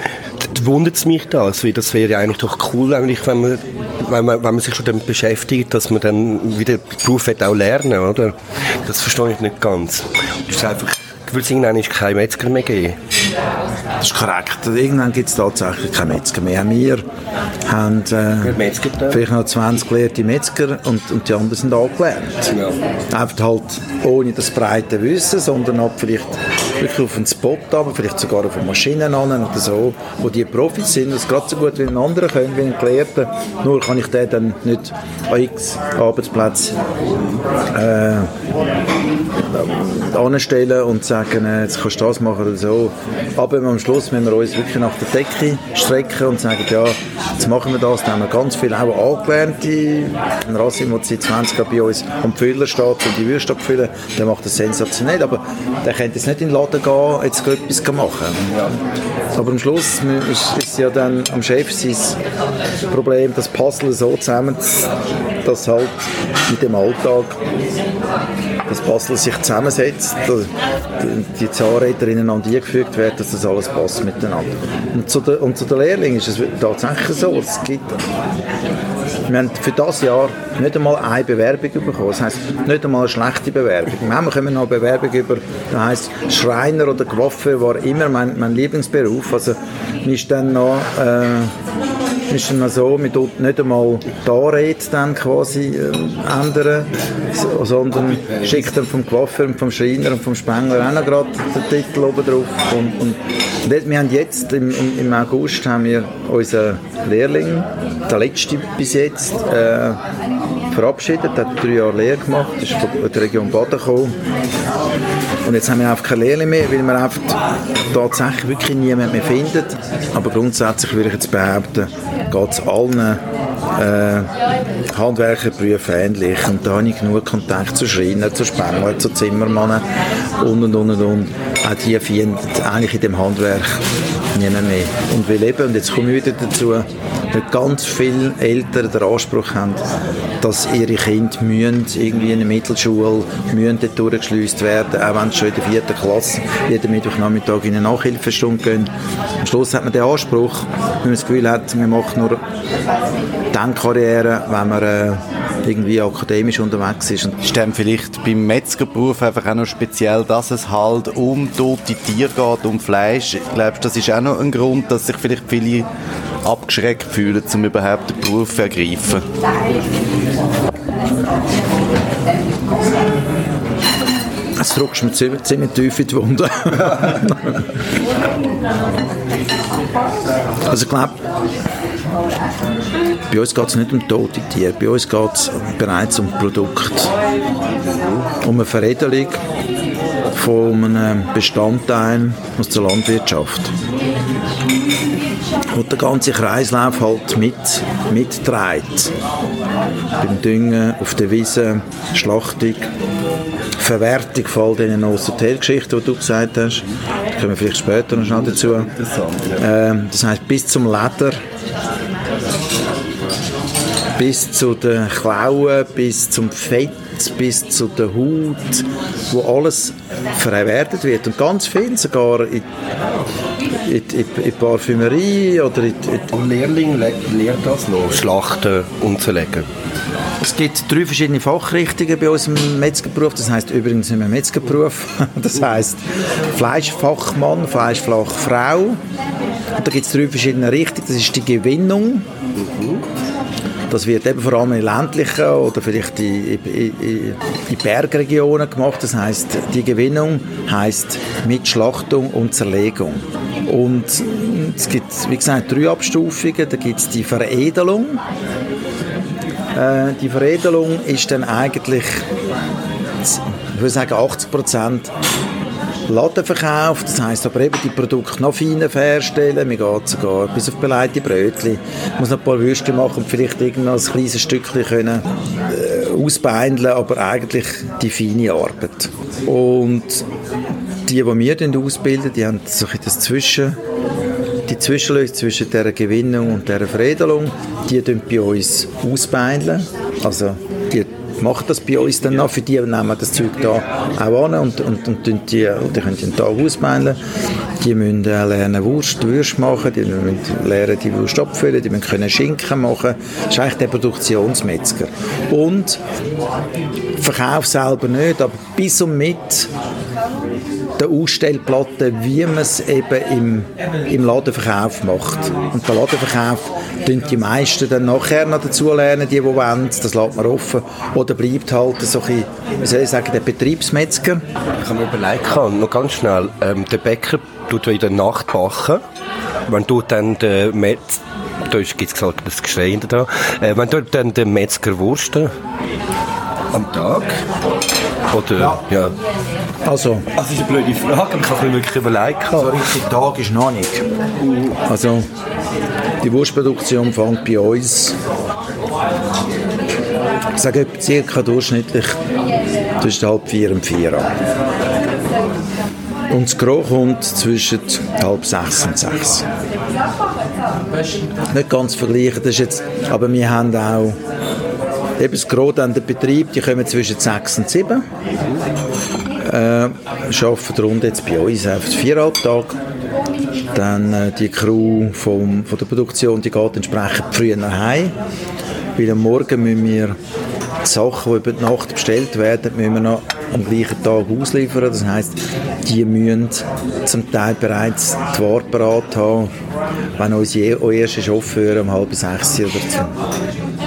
wundert es mich das, weil das wäre eigentlich doch cool, eigentlich, wenn man, wenn man, wenn man sich schon damit beschäftigt, dass man dann wieder den Beruf auch lernen, oder? Das verstehe ich nicht ganz. Das ist einfach wird es irgendwann keinen Metzger mehr geben. Das ist korrekt. Irgendwann gibt es tatsächlich keinen Metzger mehr. Wir haben äh, vielleicht noch 20 gelehrte Metzger und, und die anderen sind angelernt. Ja. Einfach halt ohne das breite Wissen, sondern halt vielleicht wirklich auf einen Spot aber vielleicht sogar auf Maschinen an oder so, wo die Profis sind, das gerade so gut wie ein anderer können, wie ein Gelehrter. Nur kann ich den dann nicht an x Arbeitsplätzen äh, anstellen und sagen, äh, jetzt kannst du das machen oder so. Aber am Schluss müssen wir uns wirklich nach der Decke strecken und sagen, ja, jetzt machen wir das. Dann haben wir ganz viele auch angelernte. Rassim, der seit 20 Jahren bei uns am Füller steht und die Würste abfüllen, der macht das sensationell. Aber der könnte jetzt nicht in den Laden gehen, jetzt etwas machen. Ja. Aber am Schluss ist ja dann am Chef sein Problem, das Puzzle so zusammen, dass halt mit dem Alltag das Puzzle sich zusammensetzt, die Zahnräder ineinander eingefügt werden, dass das alles passt miteinander. Und zu den, und zu den Lehrlingen ist es tatsächlich so, es gibt wir haben für das Jahr nicht einmal eine Bewerbung bekommen. Das heisst, nicht einmal eine schlechte Bewerbung. Wir kommen noch eine Bewerbung über, das heisst, Schreiner oder Coiffeur war immer mein, mein Lieblingsberuf. Also, mir ist dann noch, äh, ist dann so, man tut nicht einmal die Anrede dann quasi äh, ändern, sondern schickt dann vom Coiffeur vom Schreiner und vom Spengler auch noch gerade den Titel oben drauf. Und, und wir haben jetzt, im, im August, haben wir unseren Lehrling, der letzte bis jetzt, äh, verabschiedet, hat drei Jahre Lehre gemacht, ist von der Region Baden gekommen. Und jetzt haben wir einfach keine Lehrling mehr, weil wir einfach tatsächlich wirklich niemanden mehr finden. Aber grundsätzlich würde ich jetzt behaupten, geht es allen äh, Handwerkerberufen ähnlich. Und da habe ich genug Kontakt zu Schreinern, zu Spenglern, zu Zimmermannen und und und und. und. Auch die finden eigentlich in dem Handwerk niemand mehr. Und wir leben, und jetzt komme ich wieder dazu, dass ganz viele Eltern den Anspruch haben, dass ihre Kinder müssen irgendwie in der Mittelschule müssen dort durchgeschleust werden, auch wenn sie schon in der vierten Klasse jeden Mittwochnachmittag in eine Nachhilfestunde gehen. Am Schluss hat man den Anspruch, wenn man das Gefühl hat, man macht nur Denkkarriere, wenn man äh, irgendwie akademisch unterwegs ist. Ist dann vielleicht beim Metzgerberuf einfach auch noch speziell, dass es halt um tote Tiere geht, um Fleisch. Ich glaube, das ist auch noch ein Grund, dass sich vielleicht viele abgeschreckt fühlen, um überhaupt den Beruf zu ergreifen. Das drückst mir ziemlich, ziemlich tief in die Wunde. [laughs] also ich glaube, bei uns geht es nicht um tote Tiere, bei uns geht es bereits um Produkt, um eine Veredelung von einem Bestandteil aus der Landwirtschaft. Und der ganze Kreislauf halt mit, mitträgt. Beim Düngen, auf der Wiese, Schlachtung, Verwertung von all diesen Hotelgeschichten, die du gesagt hast. Da kommen wir vielleicht später noch schnell dazu. Ähm, das heisst, bis zum Leder bis zu den Klauen, bis zum Fett, bis zu der Haut, wo alles verwertet wird. Und ganz viel sogar in, in, in, in Parfümerie oder in, in Und Lehrling lehrt das noch, Schlachten umzulegen. Es gibt drei verschiedene Fachrichtungen bei uns im Metzgerberuf. Das heißt übrigens nicht mehr Metzgerberuf. [laughs] Das heißt Fleischfachmann, Fleischfachfrau. Und da gibt es drei verschiedene Richtungen. Das ist die Gewinnung. Das wird eben vor allem in ländlichen oder vielleicht in, in, in Bergregionen gemacht. Das heißt, die Gewinnung heißt mit Schlachtung und Zerlegung. Und es gibt, wie gesagt, drei Abstufungen. Da gibt es die Veredelung. Äh, die Veredelung ist dann eigentlich, ich würde sagen, 80 Prozent Ladenverkauf, das heisst aber eben die Produkte noch feiner herstellen, man geht sogar bis auf beleidigte Brötchen, muss noch ein paar Würste machen und vielleicht irgendwo ein kleines Stückchen können, äh, ausbeindeln, aber eigentlich die feine Arbeit. Und die, die wir ausbilden, die haben so das Zwischen die Zwischenlöse zwischen der Gewinnung und der Veredelung, die bei uns ausbeindeln. Also die machen das bei uns dann noch, für die nehmen wir das Zeug da auch an und, und, und, und die, die können den Tag ausbeindeln. Die müssen lernen Wurst, Würst machen, die müssen lernen die Wurst abfüllen, die müssen können Schinken machen. Das ist eigentlich der Produktionsmetzger. Und Verkauf selber nicht, aber bis und mit der Ausstellplatte, wie man es eben im, im Ladenverkauf macht. Und der Ladenverkauf tun die meisten dann nachher noch dazu lernen, die, die wollen, das lässt man offen. Oder bleibt halt so ein wie soll ich sagen, der Betriebsmetzger. Ich habe mir überlegt, noch ganz schnell, ähm, der Bäcker tut in der Nacht backen. Wenn du dann den Metz da gibt es gesagt, das Geschrei da. Äh, wenn du dann den Metzger Wursten am Tag oder ja. ja. Also, das ist eine blöde Frage, ich habe mir wirklich überlegt. So richtig Tag ist noch nicht. Also, die Wurstproduktion fängt bei uns, ich sage circa durchschnittlich zwischen halb vier und vier an. Und das Gros kommt zwischen halb sechs und sechs. Nicht ganz vergleichen, das ist jetzt, aber wir haben auch eben das Gros an den Betrieb, die kommen zwischen sechs und sieben äh, arbeiten rund jetzt bei uns auf viereinhalb Tage. Dann äh, die Crew vom, von der Produktion, die geht entsprechend früher nach Hause, weil am Morgen müssen wir die Sachen, die über die Nacht bestellt werden, müssen wir noch am gleichen Tag ausliefern. Das heisst, die müssen zum Teil bereits die Ware parat haben, wenn unsere erste Chauffeur um halb sechs oder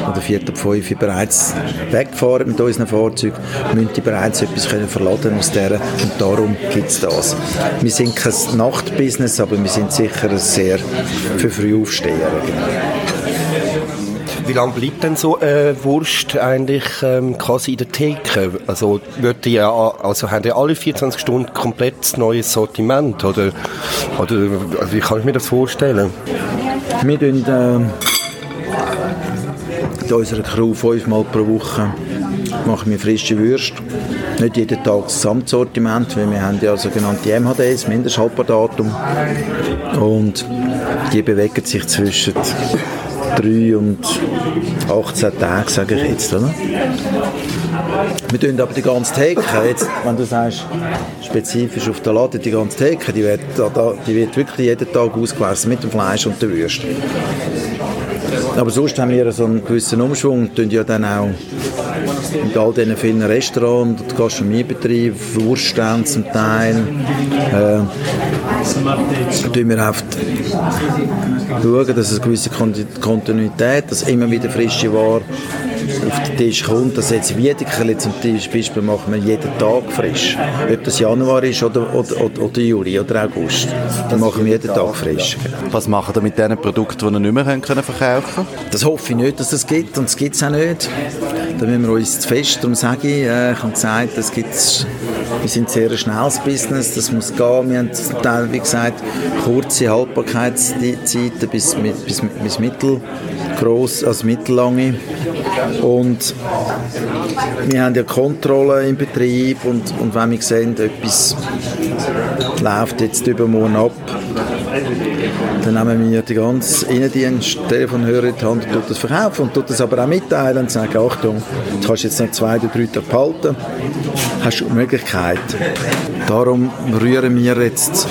oder vier ab fünf bereits weggefahren mit unseren Fahrzeugen, müssen die bereits etwas können verladen aus der und darum gibt es das. Wir sind kein Nachtbusiness, aber wir sind sicher sehr für Frühaufsteher. Wie lange bleibt denn so äh, Wurst eigentlich ähm, quasi in der Theke? Also, wird die also haben die alle 24 Stunden komplett neues Sortiment? Oder, oder also wie kann ich mir das vorstellen? Wir tun, äh, in unserer Crew fünfmal pro Woche machen wir frische Würste. Nicht jeden Tag das Gesamtsortiment, weil wir haben ja sogenannte MHDs, Mindesthaltbardatum. Und die bewegen sich zwischen 3 und 18 Tage, sage ich jetzt. Oder? Wir tun aber die ganze Theke, jetzt, wenn du sagst, spezifisch auf der Lade, die ganze Theke, die wird, die wird wirklich jeden Tag ausgewaschen mit dem Fleisch und der Würste. Aber sonst haben wir so einen gewissen Umschwung, tun ja dann auch mit all diesen vielen Restaurants und Gastronomiebetrieben, Wurststände zum Teil, äh, tun wir oft schauen, dass es eine gewisse Kontinuität, dass immer wieder frische Ware auf den Tisch kommt. dass jetzt Wiedekerli zum Beispiel machen wir jeden Tag frisch. Ob das Januar ist oder, oder, oder, oder Juli oder August. Dann machen wir jeden Tag frisch. Was machen ihr mit diesen Produkten, die ihr nicht mehr können verkaufen können? Das hoffe ich nicht, dass es das gibt und es gibt es auch nicht. Da müssen wir uns zu fest, darum sage ich, äh, ich habe gesagt, das gibt's, wir sind ein sehr schnelles Business, das muss gehen. Wir haben zum Teil, wie gesagt, kurze Haltbarkeitszeiten bis, bis, bis mittel gross, also mittellange. Und wir haben ja Kontrolle im Betrieb und, und wenn wir sehen, etwas läuft jetzt übermorgen ab, dann nehmen wir die ganze Innendienst, Telefonhörer in die Hand und das verkaufen und das aber auch mitteilen und sagen, Achtung, du kannst jetzt noch zwei oder drei Tage behalten, hast du Möglichkeit. Darum rühren wir jetzt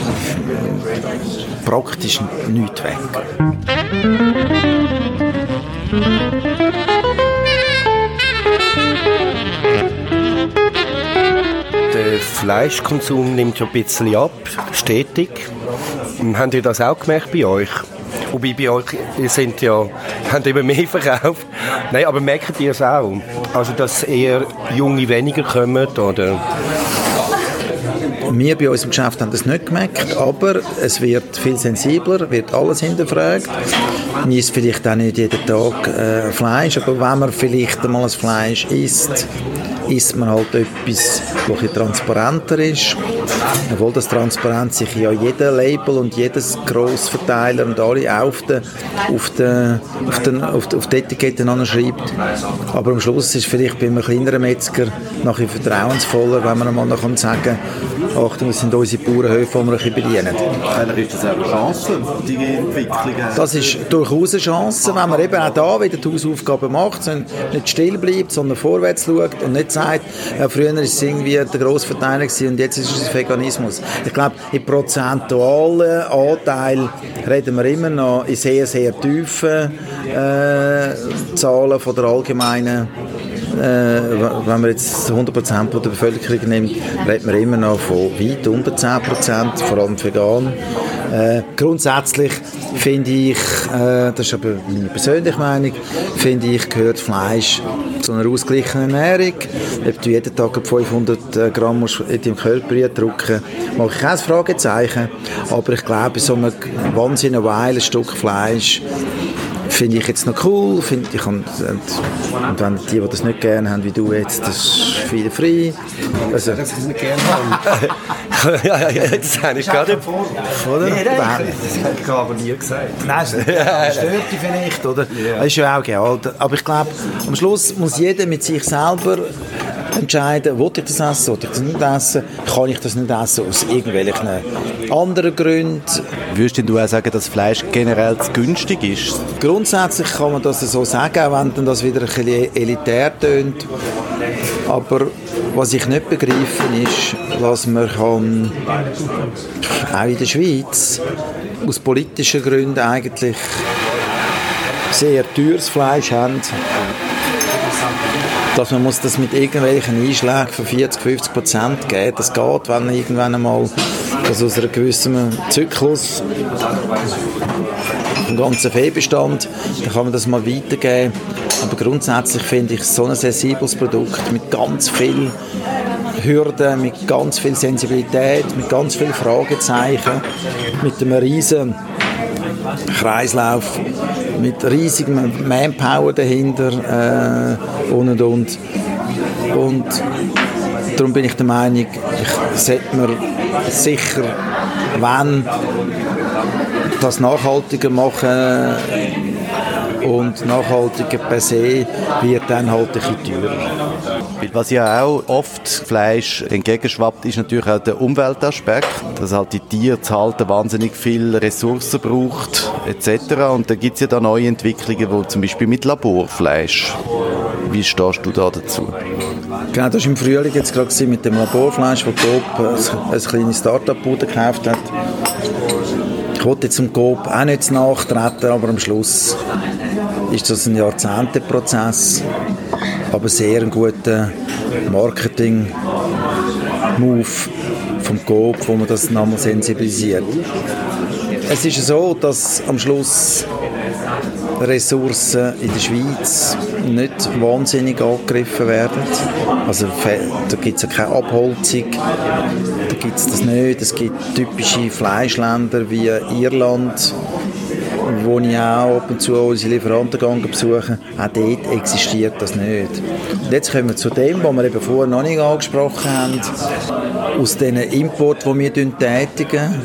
praktisch nichts weg. Fleischkonsum nimmt ja ein bisschen ab, stetig. Habt ihr das auch gemerkt bei euch? Wobei bei euch, sind ja, habt immer mehr verkauft. Nein, aber merkt ihr es auch? Also, dass eher Junge weniger kommen, oder? Wir bei unserem Geschäft haben das nicht gemerkt, aber es wird viel sensibler, wird alles hinterfragt. Man isst vielleicht auch nicht jeden Tag äh, Fleisch, aber wenn man vielleicht einmal ein Fleisch isst, isst man halt etwas, das transparenter ist. Obwohl das transparent sich ja jeder Label und jedes Grossverteiler und alle auf den, auf den, auf den, auf, den, auf die Etiketten anschreibt. Aber am Schluss ist vielleicht bei einem kleineren Metzger nachher vertrauensvoller, wenn man einmal noch sagen kann, Achtung, das sind unsere Bauernhöfe, die wir ein bisschen bedienen. Ist das auch eine Chance, die Entwicklung? Das ist durchaus eine Chance, wenn man eben auch da wieder die Hausaufgaben macht, nicht still bleibt, sondern vorwärts schaut und nicht sagt, ja, früher war es irgendwie der Grossverteiler und jetzt ist es Veganismus. Ich glaube, im prozentualen Anteil reden wir immer noch in sehr, sehr tiefen äh, Zahlen von der allgemeinen äh, wenn man jetzt 100% der Bevölkerung nimmt, redet man immer noch von weit unter 10%, vor allem vegan. Äh, grundsätzlich finde ich, äh, das ist aber meine persönliche Meinung, finde ich, gehört Fleisch zu einer ausgeglichenen Ernährung. Ob du jeden Tag 500 äh, Gramm in deinem Körper drücken mache ich kein Fragezeichen. Aber ich glaube, so ein wahnsinnig ein Stück Fleisch finde ich jetzt noch cool. Find ich, und, und, und wenn die, die das nicht gerne haben, wie du jetzt, das ist viel frei. Also, ich es nicht gerne habe. [laughs] ja, ja, ja, das habe ich gerade. Oder? Nee, das habe ich aber nie gesagt. Nein, das stört dich vielleicht, oder? Ja. Das ist ja auch geil. Aber ich glaube, am Schluss muss jeder mit sich selber entscheiden, will ich das essen, will ich das nicht essen, kann ich das nicht essen aus irgendwelchen anderen Gründen. Würdest du auch sagen, dass Fleisch generell zu günstig ist? Grundsätzlich kann man das so sagen, auch wenn das wieder ein bisschen elitär tönt. Aber was ich nicht begreife, ist, was man kann, auch in der Schweiz, aus politischen Gründen eigentlich sehr teures Fleisch haben dass man muss das mit irgendwelchen Einschlägen von 40, 50 Prozent geben. Das geht, wenn irgendwann einmal also aus einem gewissen Zyklus im ganzen Fehlbestand, dann kann man das mal weitergeben. Aber grundsätzlich finde ich so ein sensibles Produkt mit ganz viel Hürden, mit ganz viel Sensibilität, mit ganz viel Fragezeichen, mit einem riesen Kreislauf mit riesigem Manpower dahinter äh, und und und. Und darum bin ich der Meinung, ich sollte mir sicher, wenn das nachhaltiger machen und nachhaltiger per se wird dann halt ein bisschen teurer. Was ja auch oft Fleisch entgegenschwappt, ist natürlich auch der Umweltaspekt, dass halt die Tiere zu halten wahnsinnig viel Ressourcen braucht etc. Und da gibt es ja da neue Entwicklungen, wo zum Beispiel mit Laborfleisch. Wie stehst du da dazu? Genau, das war im Frühling jetzt gerade mit dem Laborfleisch, das Coop ein, ein kleines Start-up-Bude gekauft hat. Ich wollte jetzt dem Coop auch nicht nachtreten, aber am Schluss ist das ein Jahrzehnteprozess, aber sehr ein guter Marketing-Move vom Coop, wo man das nochmal sensibilisiert. Es ist so, dass am Schluss Ressourcen in der Schweiz nicht wahnsinnig angegriffen werden. Also da gibt es ja keine Abholzung, da gibt es das nicht. Es gibt typische Fleischländer wie Irland, wo ich auch ab und zu unsere Lieferanten besuche, auch dort existiert das nicht. Und jetzt kommen wir zu dem, was wir eben vorher noch nicht angesprochen haben, aus diesen Importen, die wir tätigen,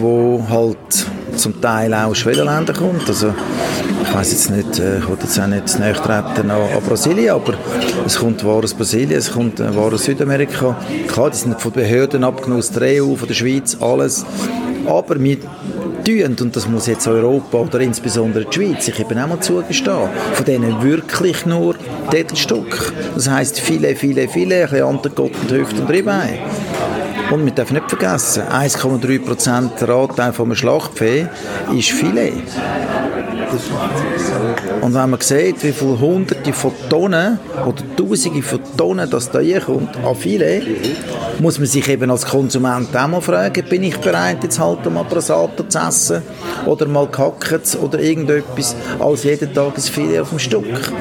wo halt zum Teil auch aus Schwellenländern kommt. Also, ich weiß jetzt nicht, äh, ich will jetzt auch nicht näher treten an, Brasilien, aber es kommt Ware aus Brasilien, es kommt Ware aus Südamerika. Klar, die sind von Behörden abgenommen, aus der EU, von der Schweiz, alles. Aber wir tun, und das muss jetzt Europa oder insbesondere die Schweiz sich eben auch mal zugestehen, von denen wirklich nur Stück. Das heisst viele, viele, viele, ein bisschen Antergott und Hüft und Ribbein. Und wir dürfen nicht vergessen, 1,3% der Anteil von einem Schlachtvieh ist Filet. Und wenn man sieht, wie viele Hunderte von Tonnen oder Tausende von Tonnen das da kommt an Filet, muss man sich eben als Konsument auch mal fragen, bin ich bereit, jetzt halt mal Brasato zu essen oder mal Kackets oder irgendetwas als jeden Tag ein Filet auf dem Stück.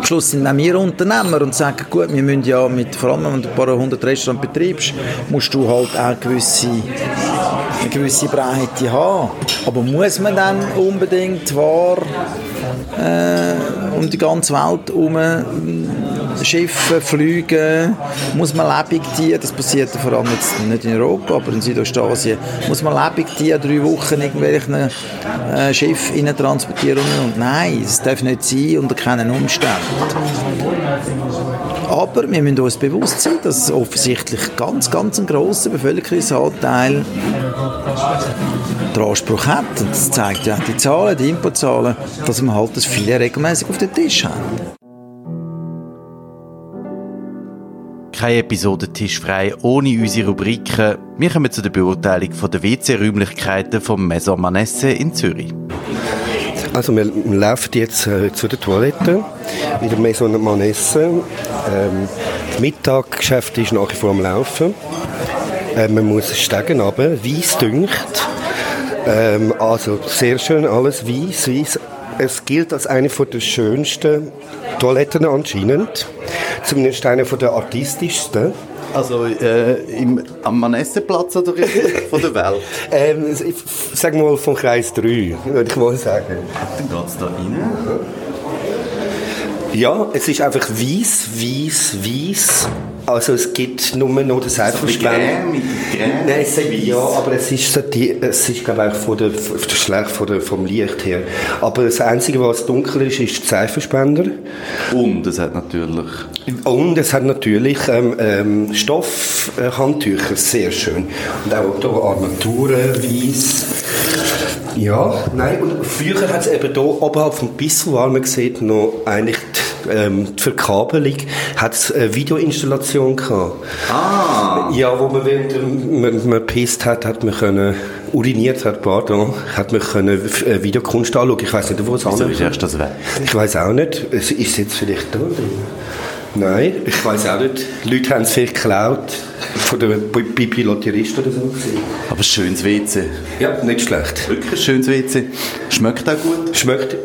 Am Schluss sind auch wir Unternehmer und sagen, gut, wir müssen ja mit, vor allem wenn du ein paar hundert Restaurants betreibst, musst du halt auch gewisse eine gewisse Breite haben. Aber muss man dann unbedingt wahr äh, um die ganze Welt herum Schiffe, Flüge, muss man lebig dienen, das passiert vor allem jetzt nicht in Europa, aber in Südostasien, muss man lebig dienen, drei Wochen irgendwelchen äh, Schiff transportieren und nein, es darf nicht sein unter keinen Umständen. Aber wir müssen uns bewusst sein, dass offensichtlich ganz, ganz ein grosser Bevölkerungsanteil den Anspruch hat. Und das zeigt ja die Zahlen, die Importzahlen, dass wir halt das viele regelmäßig auf den Tisch haben. Keine Episode Tischfrei ohne unsere Rubriken. Wir kommen zu der Beurteilung der WC-Räumlichkeiten vom Maison Manesse in Zürich. Also wir, laufen jetzt äh, zu der Toilette in der Maison Manesse. Ähm, das Mittaggeschäft ist nach wie vor am Laufen. Äh, man muss steigen runter, weiss dünkt. Ähm, also sehr schön, alles weiß, weiß. Es gilt als eine der schönsten Toiletten anscheinend. Zumindest eine der artistischsten. Also äh, im, am Manesseplatz oder [laughs] von der Welt? ähm, ich sag mal vom Kreis 3, würde ich mal sagen. Dann geht es da rein. Ja, es ist einfach weiß, weiß, weiß. Also es gibt nur noch den Seifenspender. Nein, es ja, aber es ist, so die, es ist glaube ich von der, von der schlecht von der, vom Licht her. Aber das Einzige, was dunkel ist, ist der Seifenspender. Und es hat natürlich... Und es hat natürlich ähm, ähm, Stoffhandtücher, sehr schön. Und auch hier Armaturen, weiß. Ja, nein, und früher hat es eben hier oberhalb vom Pissoir, man sieht noch eigentlich ähm, die Verkabelung, hat es eine Videoinstallation gehabt. Ah! Ja, wo man während man, man pisst hat, hat man können, uriniert hat, pardon, hat man können äh, Videokunst anschauen. Ich weiß nicht, wo es Wieso ist das weg? Ich weiß auch nicht. Es ist jetzt vielleicht da drin. Nein, ich weiß auch nicht. Die Leute haben es vielleicht geklaut. Von der Pipi Lotterist oder so. Aber schönes WC. Ja, nicht schlecht. Wirklich schönes WC. Schmeckt auch gut. Schmeckt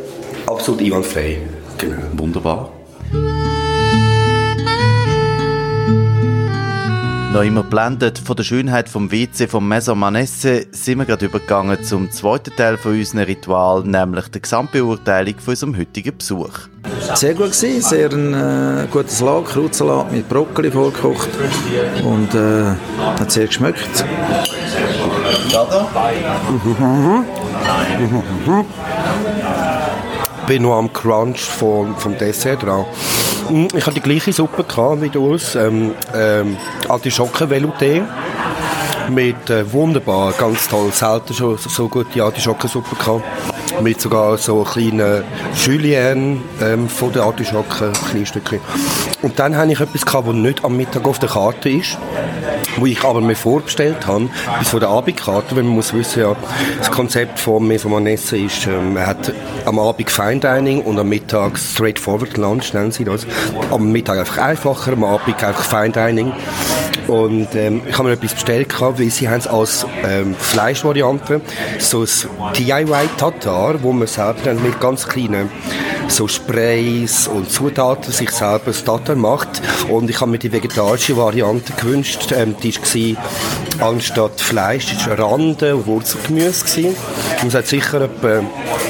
absolut einwandfrei. Genau. Wunderbar. Noch immer blendet von der Schönheit vom WC vom Maison Manesse sind wir gerade übergegangen zum zweiten Teil von unserem Ritual, nämlich der Gesamtbeurteilung von unserem heutigen Besuch. Sehr gut gewesen, sehr ein äh, guter Salat, Krautsalat mit Brokkoli vorgekocht und äh, hat sehr geschmeckt. Bin noch am Crunch vom, vom Dessert dran. Mm, Ich hatte die gleiche Suppe wie du. Ähm, ähm, Artischocke-Velouté mit äh, wunderbar, ganz toll, selten schon so gute Artischockensuppe gehabt. Mit sogar so kleinen Julienne ähm, von der Artischocke, kleine Stückchen. Und dann habe ich etwas gehabt, was nicht am Mittag auf der Karte ist wo ich aber mir vorbestellt habe, bis vor der Abendkarte, weil man muss wissen, ja, das Konzept von Maison Manesse ist, ähm, man hat am Abend Fine Dining und am Mittag Straightforward Lunch, nennen sie das. Am Mittag einfach einfacher, am Abend einfach Fine Dining. Und ähm, ich habe mir etwas bestellt, gehabt, weil sie haben es als ähm, Fleischvariante, so ein DIY-Tatar, wo man selber dann mit ganz kleinen so Sprays und Zutaten sich selber Tatar macht. Und ich habe mir die vegetarische Variante gewünscht. Ähm, die war anstatt Fleisch, das war Rande und Wurzelgemüse. gewesen. Es hat sicher etwa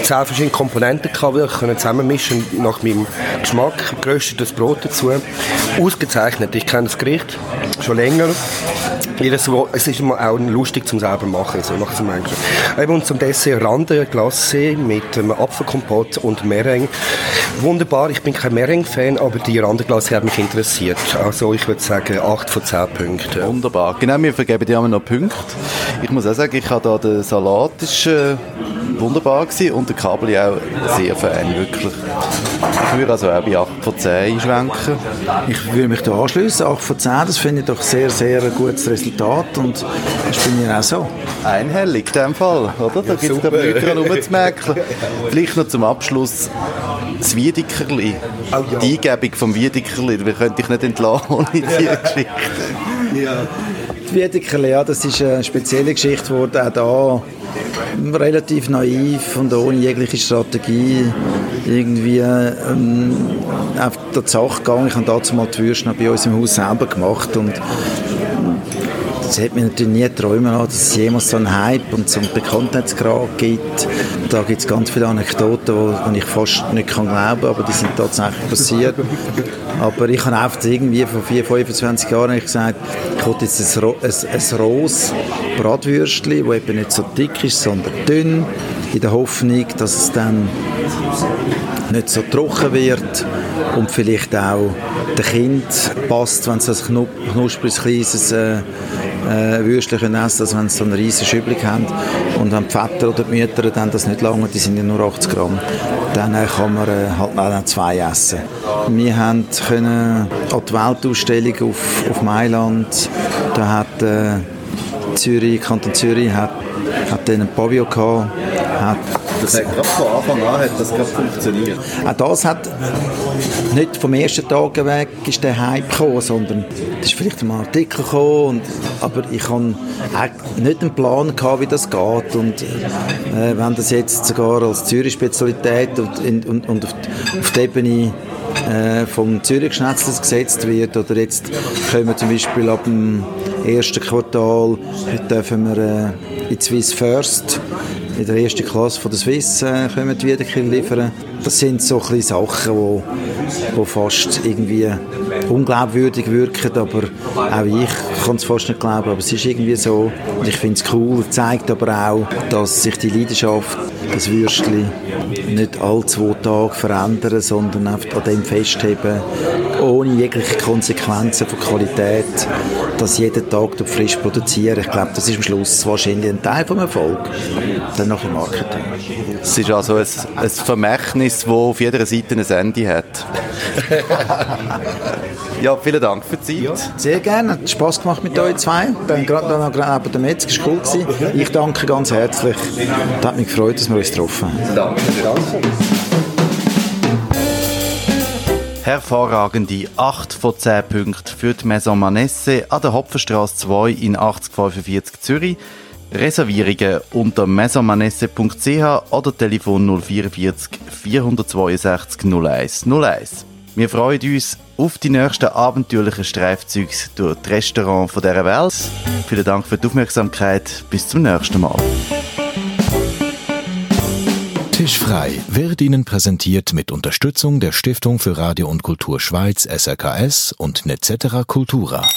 zehn verschiedene Komponenten gehabt, die ich zusammenmischen nach meinem Geschmack. Geröstetes Brot dazu. Ausgezeichnet. Ich kenne das Gericht schon länger. Jedes Wo es ist immer auch lustig zum selber machen, so macht es am Menschen. Und zum Dessert Rande Glacé mit ähm, Apfelkompott und Meringue. Wunderbar, ich bin kein Meringue-Fan, aber die Rande Glacé hat mich interessiert. Also ich würde sagen 8 von 10 Punkten. Wunderbar. Genau, wir vergeben dir immer noch Punkte. Ich muss auch sagen, ich habe da den Salat, ist äh, wunderbar gewesen und der Kabel auch sehr fein, wirklich. Ich würde also auch bei 8 von 10 einschwenken. Ich würde mich da anschließen. 8 von 10, das finde ich doch sehr, sehr ein gutes Resultat und das bin ich auch so. Einhellig in dem Fall, oder? Da gibt es nichts dran rumzumerken. Vielleicht noch zum Abschluss das Wiedekerli. Oh ja. Die Eingebung vom Wiedekerli, wir könnte ich nicht entlassen ohne diese [laughs] Geschichte. Die Wiedekerle, ja, das ist eine spezielle Geschichte geworden, auch da relativ naiv und ohne jegliche Strategie irgendwie ähm, auf die Sache gegangen. Ich habe dazu mal die Würste bei uns im Haus selber gemacht und das hat mir natürlich nie träumen lassen, dass es jemals so einen Hype und so einen Bekanntheitsgrad gibt. Da gibt es ganz viele Anekdoten, die ich fast nicht kann glauben kann, aber die sind tatsächlich passiert. Aber ich habe einfach irgendwie vor 4, 25 Jahren gesagt, ich wollte jetzt ein, ein, ein rohes Bratwürstchen, das eben nicht so dick ist, sondern dünn, in der Hoffnung, dass es dann nicht so trocken wird und vielleicht auch dem Kind passt, wenn es ein knuspriges, kleines äh, äh, Würstchen essen als wenn sie so eine riesige Schübelung haben. Und wenn die Väter oder die Mütter dann das nicht lange, die sind ja nur 80 Gramm, dann äh, kann man äh, halt auch zwei essen. Wir haben können an die Weltausstellung auf, auf Mailand, da hat äh, Zürich, Kanton Zürich hat, hat dann ein Pavillon gehabt, hat das hat gerade von Anfang an hat das gerade funktioniert. Auch das hat nicht vom ersten Tag weg ist der Hype gekommen, sondern es ist vielleicht ein Artikel gekommen, und, aber ich habe nicht einen Plan gehabt, wie das geht und äh, wenn das jetzt sogar als Zürich-Spezialität und, und, und auf, auf die Ebene äh, vom Zürich Schnetzlers gesetzt wird oder jetzt können wir zum Beispiel ab dem ersten Quartal dürfen wir äh, in Swiss First in der ersten Klasse von der Swiss äh, wir wieder liefern. Das sind so kleine Sachen, wo, wo fast irgendwie unglaubwürdig wirken, aber auch ich kann es fast nicht glauben, aber es ist irgendwie so. Und ich finde es cool, zeigt aber auch, dass sich die Leidenschaft, das Würstchen, nicht alle zwei Tage verändern, sondern an dem festheben, ohne jegliche Konsequenzen von Qualität, dass jeden Tag frisch produzieren. Ich glaube, das ist am Schluss wahrscheinlich ein Teil vom Erfolg. Dann noch im Marketing. Es ist also ein, ein Vermächtnis, das auf jeder Seite ein Ende hat. [laughs] ja, vielen Dank für die Zeit. Ja, sehr gerne. Hat Spass gemacht mit ja. euch zwei. Dann gerade noch neben der Metzger, ist cool gewesen. Ich danke ganz herzlich. Es hat mich gefreut, dass wir uns getroffen haben. Danke. danke. Hervorragende 8 von 10 Punkten für die Maison Manesse an der Hopfenstraße 2 in 8045 Zürich. Reservierungen unter maisonmanesse.ch oder Telefon 044 462 01 01. Wir freuen uns auf die nächsten abenteuerlichen Streifzüge durch die Restaurants dieser Welt. Vielen Dank für die Aufmerksamkeit. Bis zum nächsten Mal. Tischfrei wird Ihnen präsentiert mit Unterstützung der Stiftung für Radio und Kultur Schweiz SRKS und Netzetera Cultura.